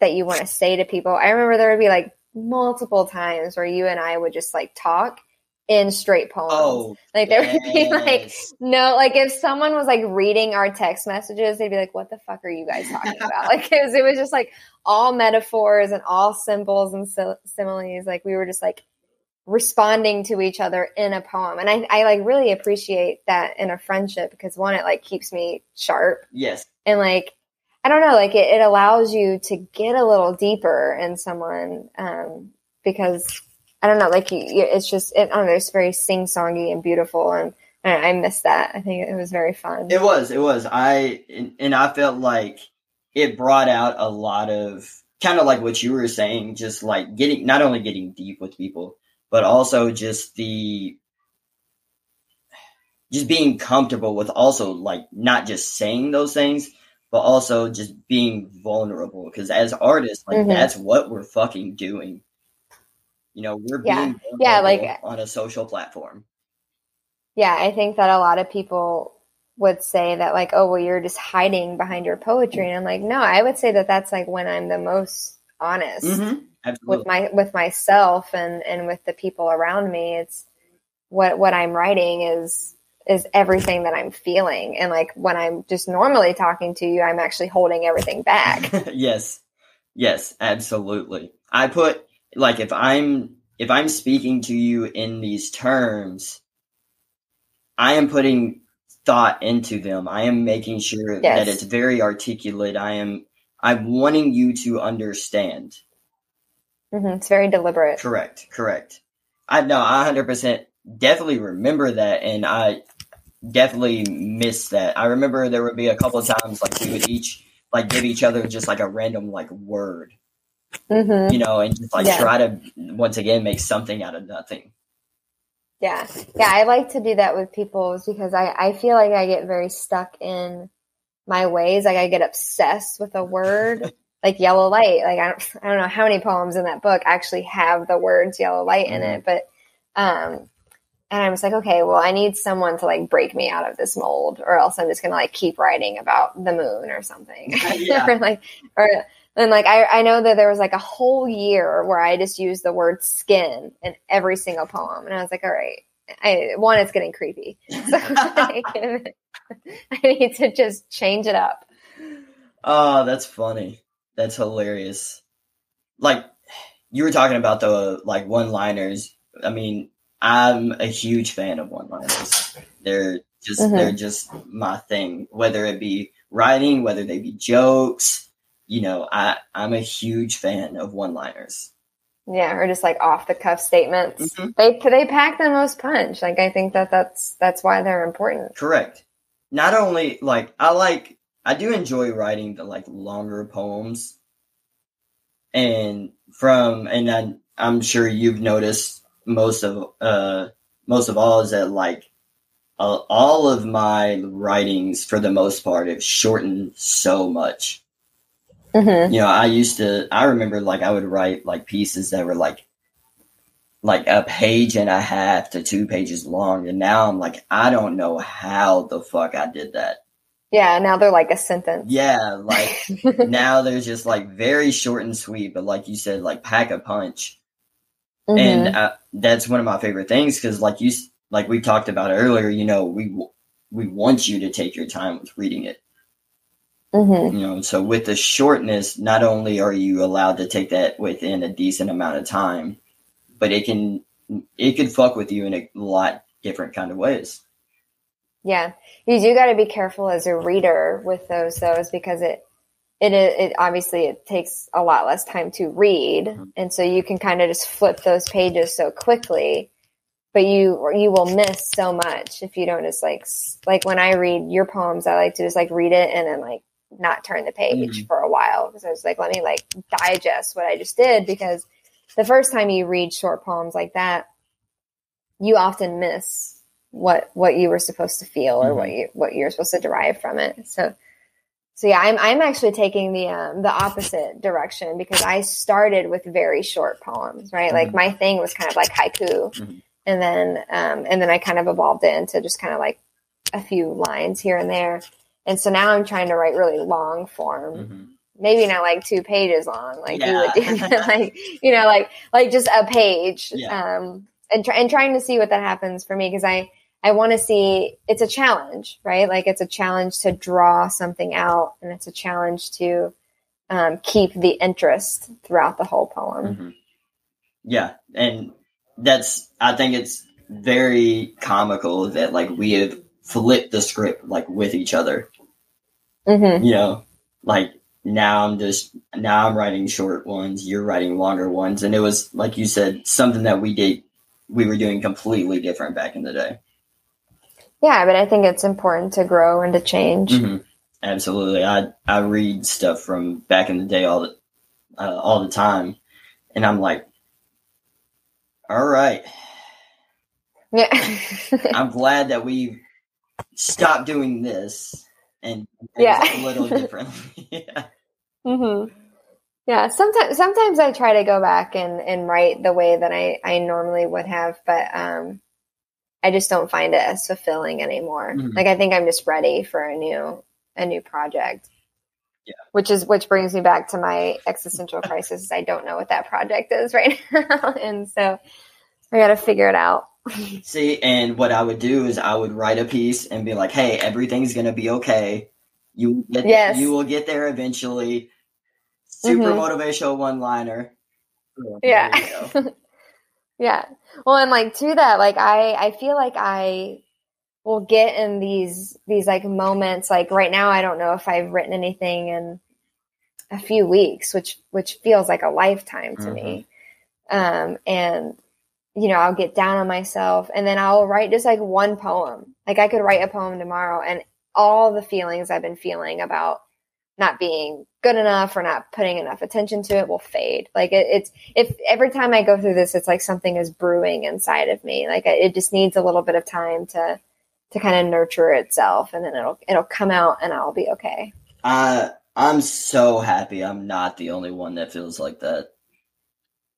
that you want to say to people. I remember there would be like multiple times where you and I would just like talk in straight poems. Oh, like there yes. would be like no, like if someone was like reading our text messages, they'd be like, "What the fuck are you guys talking [LAUGHS] about?" like it was, it was just like all metaphors and all symbols and similes. Like we were just like responding to each other in a poem. And I, I like really appreciate that in a friendship because one, it like keeps me sharp Yes. and like I don't know, like it, it allows you to get a little deeper in someone um, because I don't know, like it's just it, I don't know, it's very sing songy and beautiful, and I, I miss that. I think it was very fun. It was. It was. I and, and I felt like it brought out a lot of kind of like what you were saying, just like getting not only getting deep with people, but also just the just being comfortable with also like not just saying those things, but also just being vulnerable. Because as artists, like Mhm. that's what we're fucking doing. You know, we're Yeah. being Yeah, like- on a social platform. yeah, I think that a lot of people would say that like, oh, well, you're just hiding behind your poetry, and I'm like, no, I would say that that's like when I'm the most honest. Mm-hmm. With my with myself and and with the people around me it's what what i'm writing is is everything that i'm feeling and like when i'm just normally talking to you i'm actually holding everything back [LAUGHS] yes. Yes, absolutely. I put like if I'm if I'm speaking to you in these terms, I am putting thought into them. I am making sure Yes. that it's very articulate. I am I'm wanting you to understand. hmm it's very deliberate Correct. Correct. I know I 100% definitely remember that and I definitely miss that. I remember there would be a couple of times like we would each like give each other just like a random like word hmm you know, and just like Yeah. try to once again make something out of nothing. yeah yeah i like to do that with people because i i feel like i get very stuck in my ways like i get obsessed with a word [LAUGHS] like yellow light like i don't i don't know how many poems in that book actually have the words yellow light in it but um and i was like okay well i need someone to like break me out of this mold or else i'm just gonna like keep writing about the moon or something [LAUGHS] Yeah. [LAUGHS] or like or and like I, I know that there was like a whole year where I just used the word skin in every single poem, and I was like, all right, I, one, it's getting creepy, [LAUGHS] so I, [LAUGHS] I need to just change it up. Oh, that's funny. That's hilarious. Like you were talking about the like one-liners. I mean, I'm a huge fan of one-liners. They're just Mhm. they're just my thing. Whether it be writing, whether they be jokes, you know, I I'm a huge fan of one-liners. Yeah, or just like off the cuff statements. Mhm. They they pack the most punch. Like I think that that's that's why they're important. Correct. Not only like I like I do enjoy writing the like longer poems. And from and I, I'm sure you've noticed most of uh most of all is that like uh, all of my writings for the most part have shortened so much. Hmm You know, I used to I remember like I would write like pieces that were like like a page and a half to two pages long and now I'm like I don't know how the fuck I did that. Yeah, now they're like a sentence. Yeah, like [LAUGHS] now they're just like very short and sweet, but like you said, like pack a punch, Mhm. and uh, that's one of my favorite things because, like you, like we talked about earlier, you know, we we want you to take your time with reading it, Mhm. you know. So with the shortness, not only are you allowed to take that within a decent amount of time, but it can it could fuck with you in a lot different kind of ways. Yeah, you do got to be careful as a reader with those those because it it it obviously it takes a lot less time to read, and so you can kind of just flip those pages so quickly. But you you will miss so much if you don't just like like when I read your poems, I like to just like read it and then like not turn the page for a while because I was like, let me like digest what I just did because the first time you read short poems like that, you often miss what what you were supposed to feel or what you what you're supposed to derive from it. So so yeah, I'm I'm actually taking the um the opposite direction because I started with very short poems, right? Like Mhm. my thing was kind of like haiku. Mhm. And then um and then I kind of evolved into just kind of like a few lines here and there. And so now I'm trying to write really long form Mhm. maybe not like two pages long like you would do [LAUGHS] like you know like like just a page Yeah. um and try, and trying to see what that happens for me because i i want to see it's a challenge right like it's a challenge to draw something out and it's a challenge to um, keep the interest throughout the whole poem Mhm. Yeah, and that's I think it's very comical that like we have flipped the script like with each other. Mm-hmm. You know, like now I'm just now I'm writing short ones, you're writing longer ones, and it was like you said something that we did we were doing completely different back in the day. Yeah, but I think it's important to grow and to change. hmm Absolutely, I I read stuff from back in the day all the uh, all the time, and I'm like, all right, Yeah. I'm glad that we stopped doing this and Yeah. a little differently. [LAUGHS] yeah. hmm Yeah, sometimes sometimes I try to go back and, and write the way that I, I normally would have, but um, I just don't find it as fulfilling anymore. Mhm. Like I think I'm just ready for a new a new project. Yeah. Which is which brings me back to my existential [LAUGHS] crisis. I don't know what that project is right [LAUGHS] now, and so I got to figure it out. See, and what I would do is I would write a piece and be like, "Hey, everything's gonna be okay. You will get Yes. you will get there eventually." Super Mhm. motivational one liner. Yeah. [LAUGHS] yeah. Well, and like to that, like I I feel like I will get in these these like moments like right now I don't know if I've written anything in a few weeks, which which feels like a lifetime to me. Um and you know, I'll get down on myself and then I'll write just like one poem. Like I could write a poem tomorrow and all the feelings I've been feeling about not being good enough or not putting enough attention to it will fade. Like it, it's if every time I go through this, it's like something is brewing inside of me. Like it just needs a little bit of time to to kind of nurture itself, and then it'll it'll come out, and I'll be okay. I I'm so happy I'm not the only one that feels like that.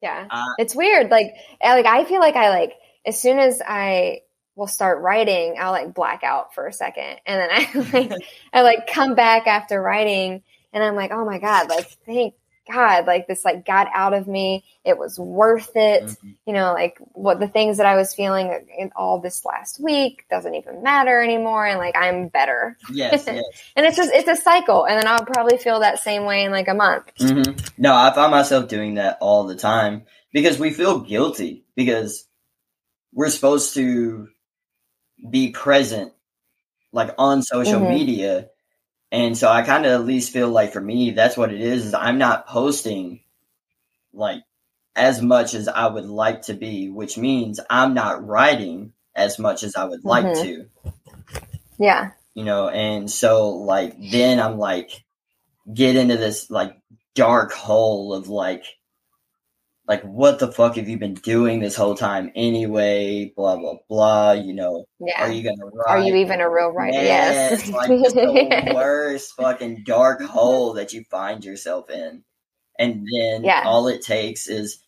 Yeah, Uh, it's weird. Like I- like I feel like I like as soon as I will start writing, I'll like black out for a second, and then I [LAUGHS] like I like come back after writing, and I'm like, oh my god, like thank God, like this like got out of me. It was worth it. mhm. you know, like what the things that I was feeling in all this last week doesn't even matter anymore. And like, I'm better. Yes, [LAUGHS] yes. And it's just, it's a cycle. And then I'll probably feel that same way in like a month. hmm No, I find myself doing that all the time because we feel guilty because we're supposed to be present, like on social Mhm. media, and so I kind of at least feel like for me, that's what it is. Is I'm not posting like as much as I would like to be, which means I'm not writing as much as I would like Mhm. to Yeah. you know and so like then i'm like get into this like dark hole of like like what the fuck have you been doing this whole time anyway blah blah blah you know Yeah. are you gonna Are you even a real writer? Yes. like [LAUGHS] the worst fucking dark hole that you find yourself in and then Yeah. all it takes is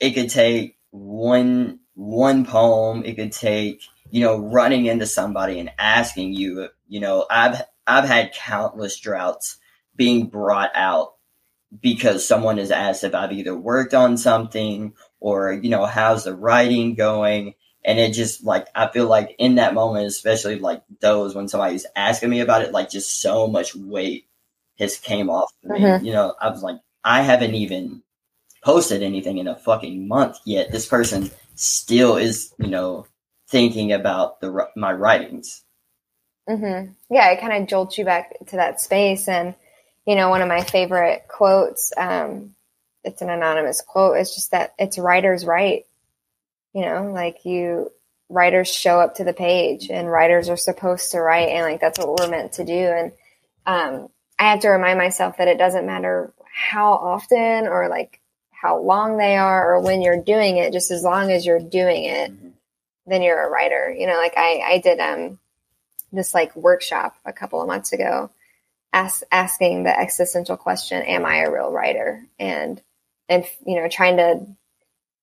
it could take one one poem it could take you know running into somebody and asking you you know i've i've had countless droughts being brought out because someone has asked if i've either worked on something or you know how's the writing going and it just like i feel like in that moment especially like those when somebody's asking me about it like just so much weight has came off of me Mhm. you know i was like i haven't even posted anything in a fucking month yet this person still is you know thinking about the my writings hmm Yeah, it kind of jolts you back to that space. And, you know, one of my favorite quotes, um, it's an anonymous quote, it's just that it's writers write. You know, like you, writers show up to the page and writers are supposed to write. And like, that's what we're meant to do. And, um, I have to remind myself that it doesn't matter how often or like how long they are or when you're doing it, just as long as you're doing it, then you're a writer. You know, like I, I did, um, this like workshop a couple of months ago ask, asking the existential question am i a real writer? And and you know trying to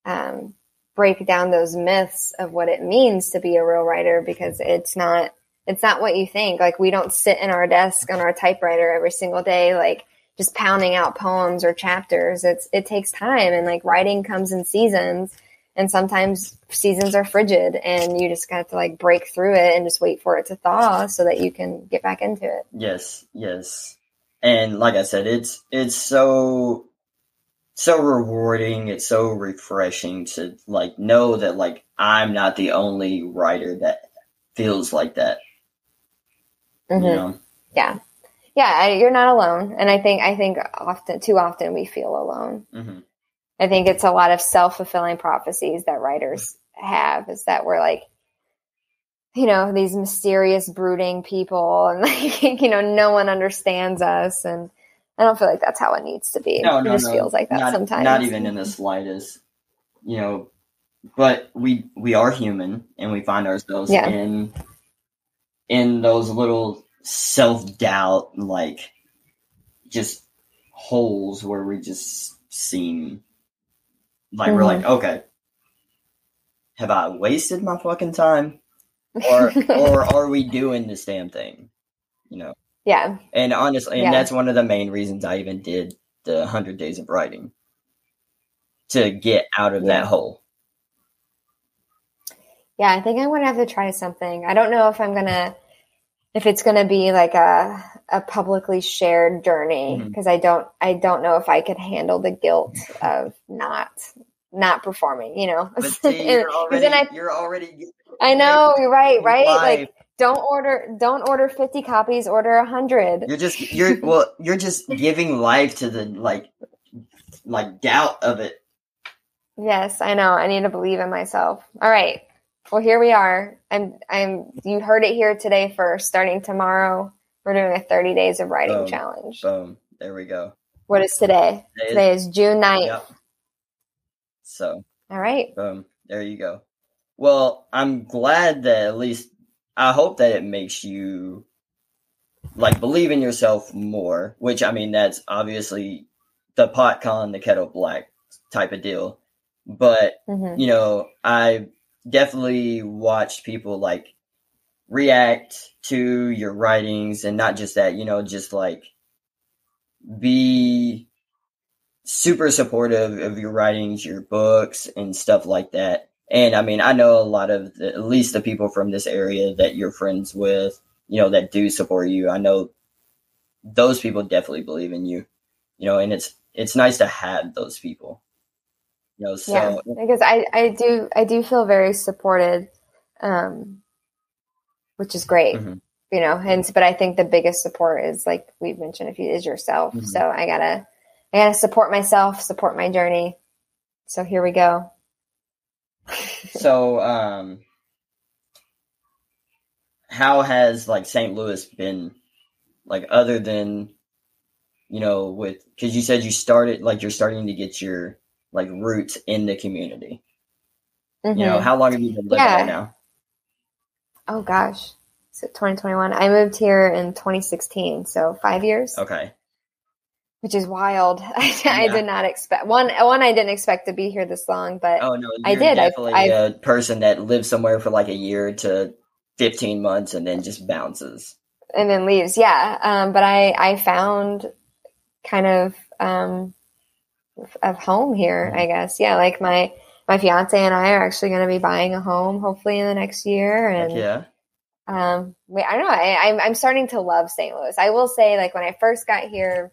um, break down those myths of what it means to be a real writer because it's not it's not what you think. Like we don't sit in our desk on our typewriter every single day like just pounding out poems or chapters. It's it takes time and like writing comes in seasons and sometimes seasons are frigid and you just got to like break through it and just wait for it to thaw so that you can get back into it Yes, yes. And like I said, it's it's so so rewarding. It's so refreshing to like know that like I'm not the only writer that feels like that. Mhm. You know? Yeah. Yeah, you're not alone. And I think I think often too often we feel alone. hmm I think it's a lot of self-fulfilling prophecies that writers have is that we're like you know, these mysterious brooding people [LAUGHS] and like you know, no one understands us and I don't feel like that's how it needs to be. No, it no, just no. feels like that not, sometimes. Not even in the slightest. You know, but we we are human and we find ourselves Yeah. in in those little self doubt like just holes where we just seem like we're like, mm-hmm. okay. Have I wasted my fucking time? Or or [LAUGHS] are we doing this damn thing? You know. yeah. And honestly, and Yeah. that's one of the main reasons I even did the 100 days of writing to get out of Yeah. that hole. Yeah, I think I'm gonna have to try something. I don't know if I'm gonna if it's gonna be like a a publicly shared journey mm-hmm. because I don't I don't know if I could handle the guilt of not not performing. You know, [LAUGHS] see, you're already, I you're already I know you're right, right? live. Like don't order don't order 50 copies, order 100. you're just you're well, you're just giving life to the like like doubt of it. Yes, I know. I need to believe in myself. All right. Well, here we are. I'm I'm you heard it here today first. Starting tomorrow, we're doing a 30 days of writing Boom. challenge. Boom. There we go. What is today? Today is- Today is June 9th. Yep. So, All right. boom. There you go. Well, I'm glad that at least I hope that it makes you like believe in yourself more, which I mean that's obviously the pot con the kettle black type of deal. But, hmm you know, I definitely watched people like react to your writings and not just that, you know, just like be super supportive of your writings, your books, and stuff like that. And I mean, I know a lot of the, at least the people from this area that you're friends with, you know, that do support you. I know those people definitely believe in you, you know, and it's it's nice to have those people. You know, so yeah, because I, I do I do feel very supported, um, which is great. Mhm. You know, and but I think the biggest support is like we've mentioned, if you is yourself. Mhm. So I gotta I gotta support myself, support my journey. So here we go. [LAUGHS] so um how has like St. Louis been like other than you know with cuz you said you started like you're starting to get your like roots in the community. You know, Mhm. how long have you been living Yeah. there now? oh gosh, it 2021? I moved here in 2016, so five years. Okay. Which is wild. [LAUGHS] I, I did not expect one. One, I didn't expect to be here this long, but Oh no, I did. I- definitely I- a person that lives somewhere for like a year to 15 months and then just bounces. and then leaves. Yeah, um, but I I found kind of um, of home here. I guess. Yeah, like my my fiance and I are actually going to be buying a home hopefully in the next year, Heck and yeah. um, I don't know. I, I'm I'm starting to love St. Louis. I will say, like when I first got here,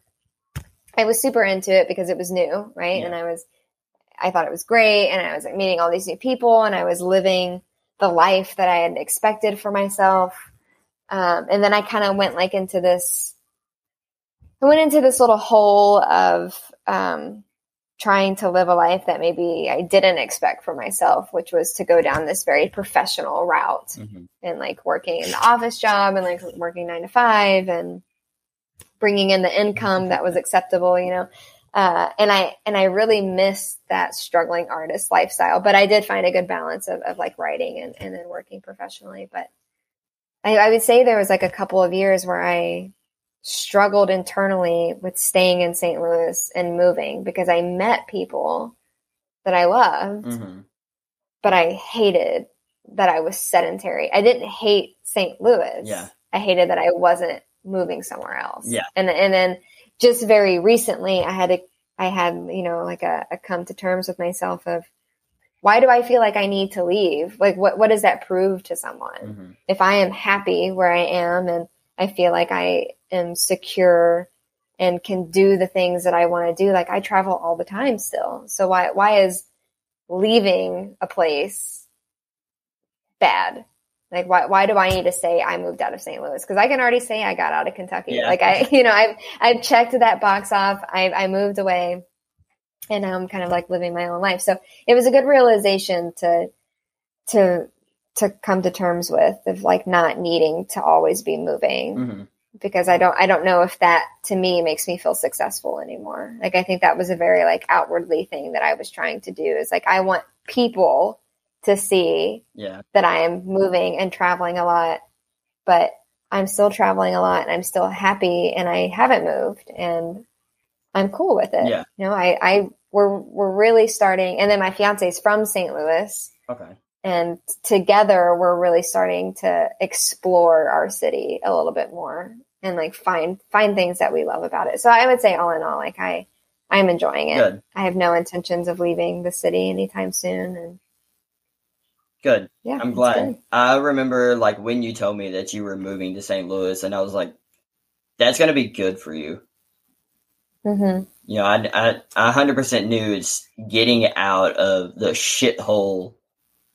I was super into it because it was new, right? Yeah. And I was, I thought it was great, and I was like meeting all these new people, and I was living the life that I had expected for myself. Um, and then I kind of went like into this. I went into this little hole of um, trying to live a life that maybe I didn't expect for myself, which was to go down this very professional route Mhm. and like working in the office job and like working nine to five and bringing in the income that was acceptable, you know. Uh, and I and I really missed that struggling artist lifestyle, but I did find a good balance of, of like writing and, and then working professionally. But I, I would say there was like a couple of years where I struggled internally with staying in St. Louis and moving because I met people that I loved Mhm. but I hated that I was sedentary. I didn't hate St. Louis. Yeah. I hated that I wasn't moving somewhere else. Yeah. And and then just very recently I had a I had, you know, like a, a come to terms with myself of why do I feel like I need to leave? Like what what does that prove to someone? Mhm. If I am happy where I am and I feel like I am secure and can do the things that I want to do. Like I travel all the time still. So why why is leaving a place bad? Like why why do I need to say I moved out of St. Louis? Because I can already say I got out of Kentucky. Yeah. Like I [LAUGHS] you know I've I've checked that box off. I I moved away, and now I'm kind of like living my own life. So it was a good realization to to to come to terms with of like not needing to always be moving Mhm. because I don't I don't know if that to me makes me feel successful anymore. Like I think that was a very like outwardly thing that I was trying to do is like I want people to see Yeah. that I am moving and traveling a lot, but I'm still traveling a lot and I'm still happy and I haven't moved and I'm cool with it. Yeah. You know, I I we're we're really starting and then my fiance is from St. Louis Okay. and together we're really starting to explore our city a little bit more and like find find things that we love about it so i would say all in all like i i'm enjoying it Good. i have no intentions of leaving the city anytime soon and Good. yeah I'm glad. I remember like when you told me that you were moving to St. Louis, and I was like, "That's gonna be good for you." Mm-hmm. You know, I I hundred percent knew it's getting out of the shithole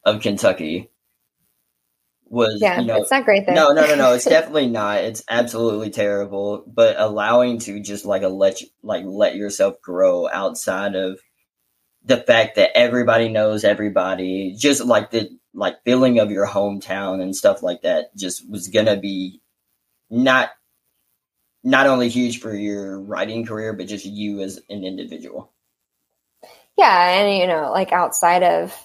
of Kentucky was. yeah you know, it's not great there no, no, no, no. It's [LAUGHS] definitely not. It's absolutely terrible. But allowing to just like a let you, like let yourself grow outside of the fact that everybody knows everybody, just like the like feeling of your hometown and stuff like that, just was gonna be not not only huge for your writing career, but just you as an individual. yeah and you know like outside of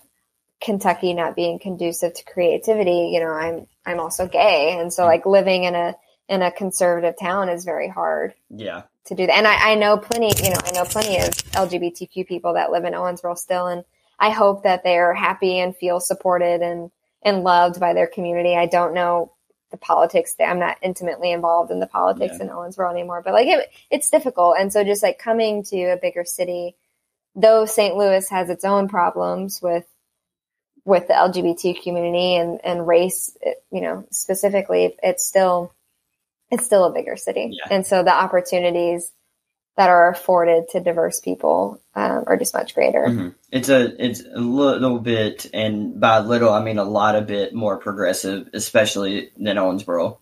kentucky not being conducive to creativity you know i'm i'm also gay and so Mm. like living in a in a conservative town is very hard Yeah, to do that. And I, I know plenty, you know, I know plenty of LGBTQ people that live in Owensboro still, and I hope that they're happy and feel supported and and loved by their community. I don't know the politics. I'm not intimately involved in the politics Yeah. in Owensboro anymore, but like it, it's difficult. And so just like coming to a bigger city, though St. Louis has its own problems with with the LGBT community and and race, you know, specifically, it's still it's still a bigger city, Yeah. and so the opportunities that are afforded to diverse people um, are just much greater. Mhm. it's a it's a little bit, and by little I mean a lot of bit more progressive, especially than Owensboro.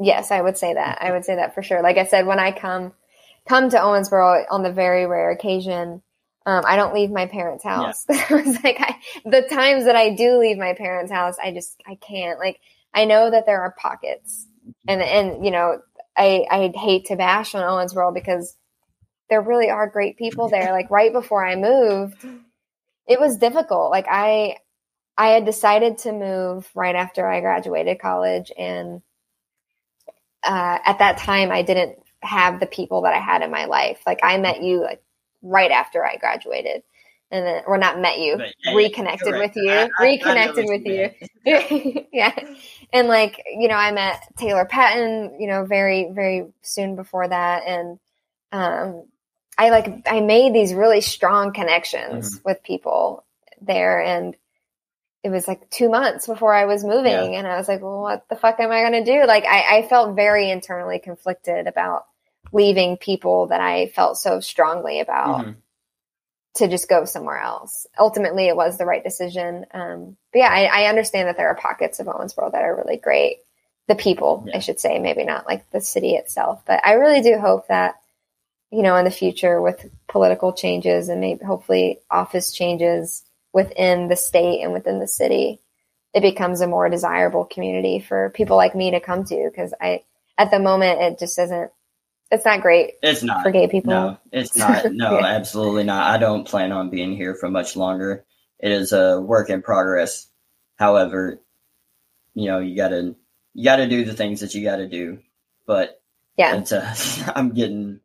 Yes, I would say that. I would say that for sure. Like I said, when I come come to Owensboro on the very rare occasion, um, I don't leave my parents' house. [LAUGHS] it's like I, the times that I do leave my parents' house, I just I can't. Like I know that there are pockets, and and you know I I hate to bash on Owensboro because there really are great people there. Like right before I moved, it was difficult. Like I I had decided to move right after I graduated college and uh, at that time I didn't have the people that I had in my life. Like I met you like right after I graduated, and then or not met you, yeah, reconnected with you, I- I- I reconnected what with you you. [LAUGHS] yeah, and like you know, I met Taylor Patton, you know, very very soon before that, and um, I like I made these really strong connections Mm-hmm. with people there, and it was like two months before I was moving, Yeah. and I was like, well, what the fuck am I going to do? Like, I, I felt very internally conflicted about leaving people that I felt so strongly about Mhm. To just go somewhere else. Ultimately, it was the right decision. Um, but yeah, I, I understand that there are pockets of Owensboro that are really great. The people, Yeah. I should say, maybe not like the city itself, but I really do hope that, you know, in the future with political changes and maybe hopefully office changes within the state and within the city, it becomes a more desirable community for people like me to come to. Cause I, at the moment, it just isn't, it's not great It's not. for gay people. No, it's not. [LAUGHS] No, absolutely not. I don't plan on being here for much longer. It is a work in progress. However, you know, you gotta you gotta do the things that you gotta do. But Yeah. it's uh, [LAUGHS] I'm getting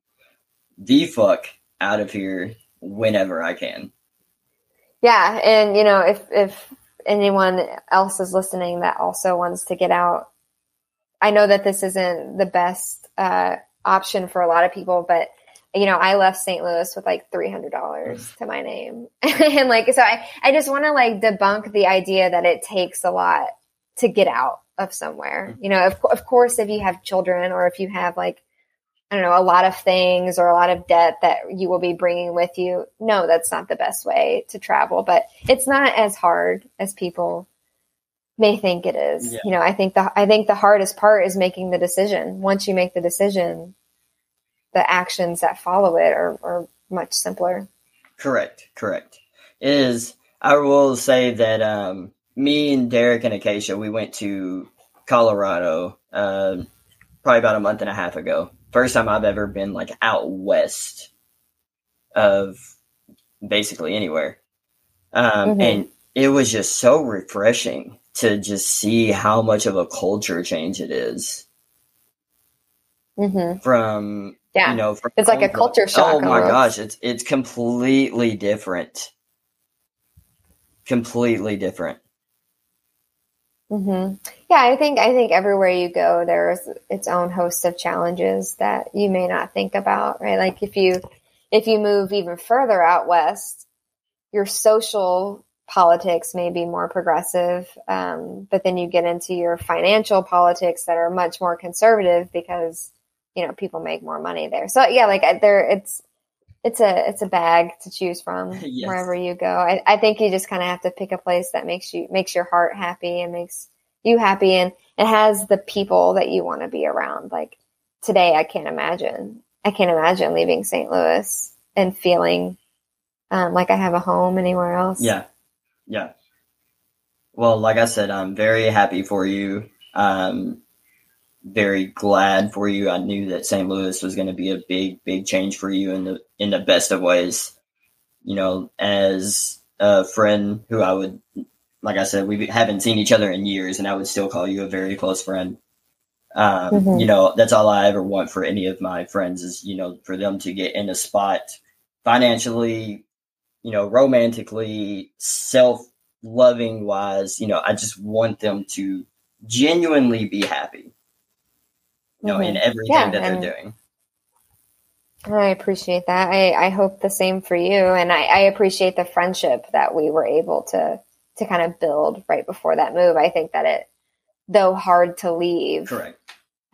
the fuck out of here whenever I can. Yeah, and you know, if if anyone else is listening that also wants to get out, I know that this isn't the best uh, option for a lot of people, but you know, I left St. Louis with like three hundred dollars mm. to my name, [LAUGHS] and like, so I I just want to like debunk the idea that it takes a lot to get out of somewhere. Mm. You know, of of course, if you have children or if you have like I don't know, a lot of things or a lot of debt that you will be bringing with you. No, that's not the best way to travel, but it's not as hard as people may think it is. Yeah. You know, I think the I think the hardest part is making the decision. Once you make the decision, the actions that follow it are, are much simpler. Correct, correct. It is I will say that um, me and Derek and Acacia we went to Colorado uh, probably about a month and a half ago. First time I've ever been like out west of basically anywhere. Um, Mhm. and it was just so refreshing to just see how much of a culture change it is hmm from Yeah. you know It's like a culture shock Oh my almost. gosh, it's it's completely different. Completely different. hmm Yeah, I think I think everywhere you go, there's its own host of challenges that you may not think about, right? Like if you if you move even further out west, your social politics may be more progressive, um, but then you get into your financial politics that are much more conservative because you know people make more money there. So yeah, like there, it's it's a it's a bag to choose from [LAUGHS] Yes. wherever you go. I, I think you just kind of have to pick a place that makes you makes your heart happy and makes you happy and it has the people that you want to be around. Like today, I can't imagine. I can't imagine leaving St. Louis and feeling um, like I have a home anywhere else. Yeah. Yeah. Well, like I said, I'm very happy for you. Um very glad for you. I knew that St. Louis was going to be a big, big change for you in the in the best of ways. You know, as a friend who I would, like I said, we haven't seen each other in years, and I would still call you a very close friend. Um, Mhm. You know, that's all I ever want for any of my friends is you know for them to get in a spot financially, you know, romantically, self loving wise. You know, I just want them to genuinely be happy you know, Mhm. in everything Yeah, that they're doing. I appreciate that. I, I hope the same for you. And I, I appreciate the friendship that we were able to to kind of build right before that move. I think that it, though hard to leave, Correct.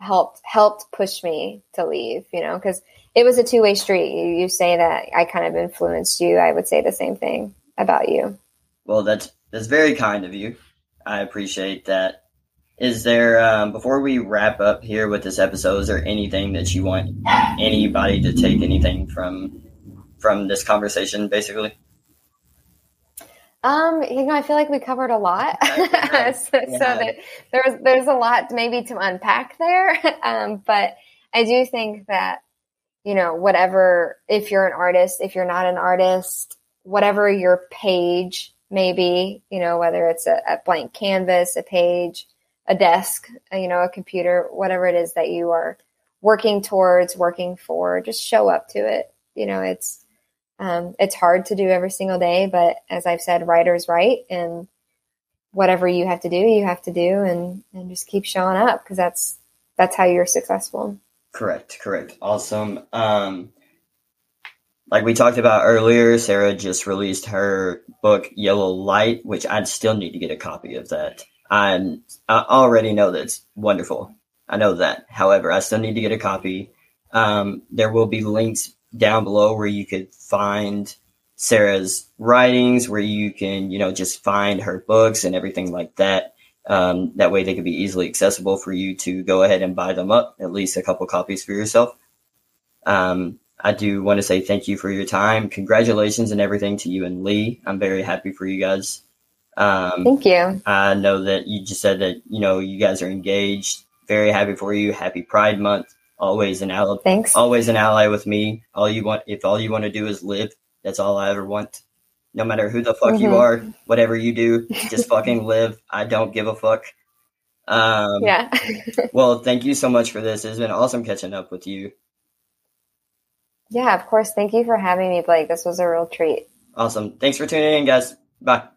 Helped helped push me to leave. You know, because it was a two way street. You, you say that I kind of influenced you. I would say the same thing about you. Well, that's that's very kind of you. I appreciate that. Is there um, before we wrap up here with this episode? Is there anything that you want anybody to take anything from from this conversation? Basically, Um, you know, I feel like we covered a lot, [LAUGHS] so, great. so Yeah. there, there's there's a lot maybe to unpack there. [LAUGHS] Um, but I do think that you know, whatever if you're an artist, if you're not an artist, whatever your page may be, you know, whether it's a, a blank canvas, a page, a desk, uh, you know, a computer, whatever it is that you are working towards, working for, just show up to it. You know, it's um, it's hard to do every single day, but as I've said, writers write, and whatever you have to do, you have to do, and and just keep showing up because that's that's how you're successful. correct, correct, awesome. Um, like we talked about earlier, Sarah just released her book Yellow Light, which I'd still need to get a copy of that. I'm, I already know that it's wonderful. I know that. However, I still need to get a copy. Um, there will be links down below where you could find Sarah's writings, where you can, you know, just find her books and everything like that. Um, that way they could be easily accessible for you to go ahead and buy them up, at least a couple copies for yourself. Um, I do want to say thank you for your time. Congratulations and everything to you and Lee. I'm very happy for you guys. Um, Thank you. I know that you just said that, you know, you guys are engaged. Very happy for you. Happy Pride Month. Always an ally, Thanks. always an ally with me. All you want, if all you want to do is live, that's all I ever want. No matter who the fuck you Mhm. are, whatever you do, [LAUGHS] just fucking live. I don't give a fuck. Um, Yeah. [LAUGHS] well, thank you so much for this. It's been awesome catching up with you. yeah, of course. Thank you for having me, Blake. This was a real treat. Awesome. Thanks for tuning in, guys. Bye.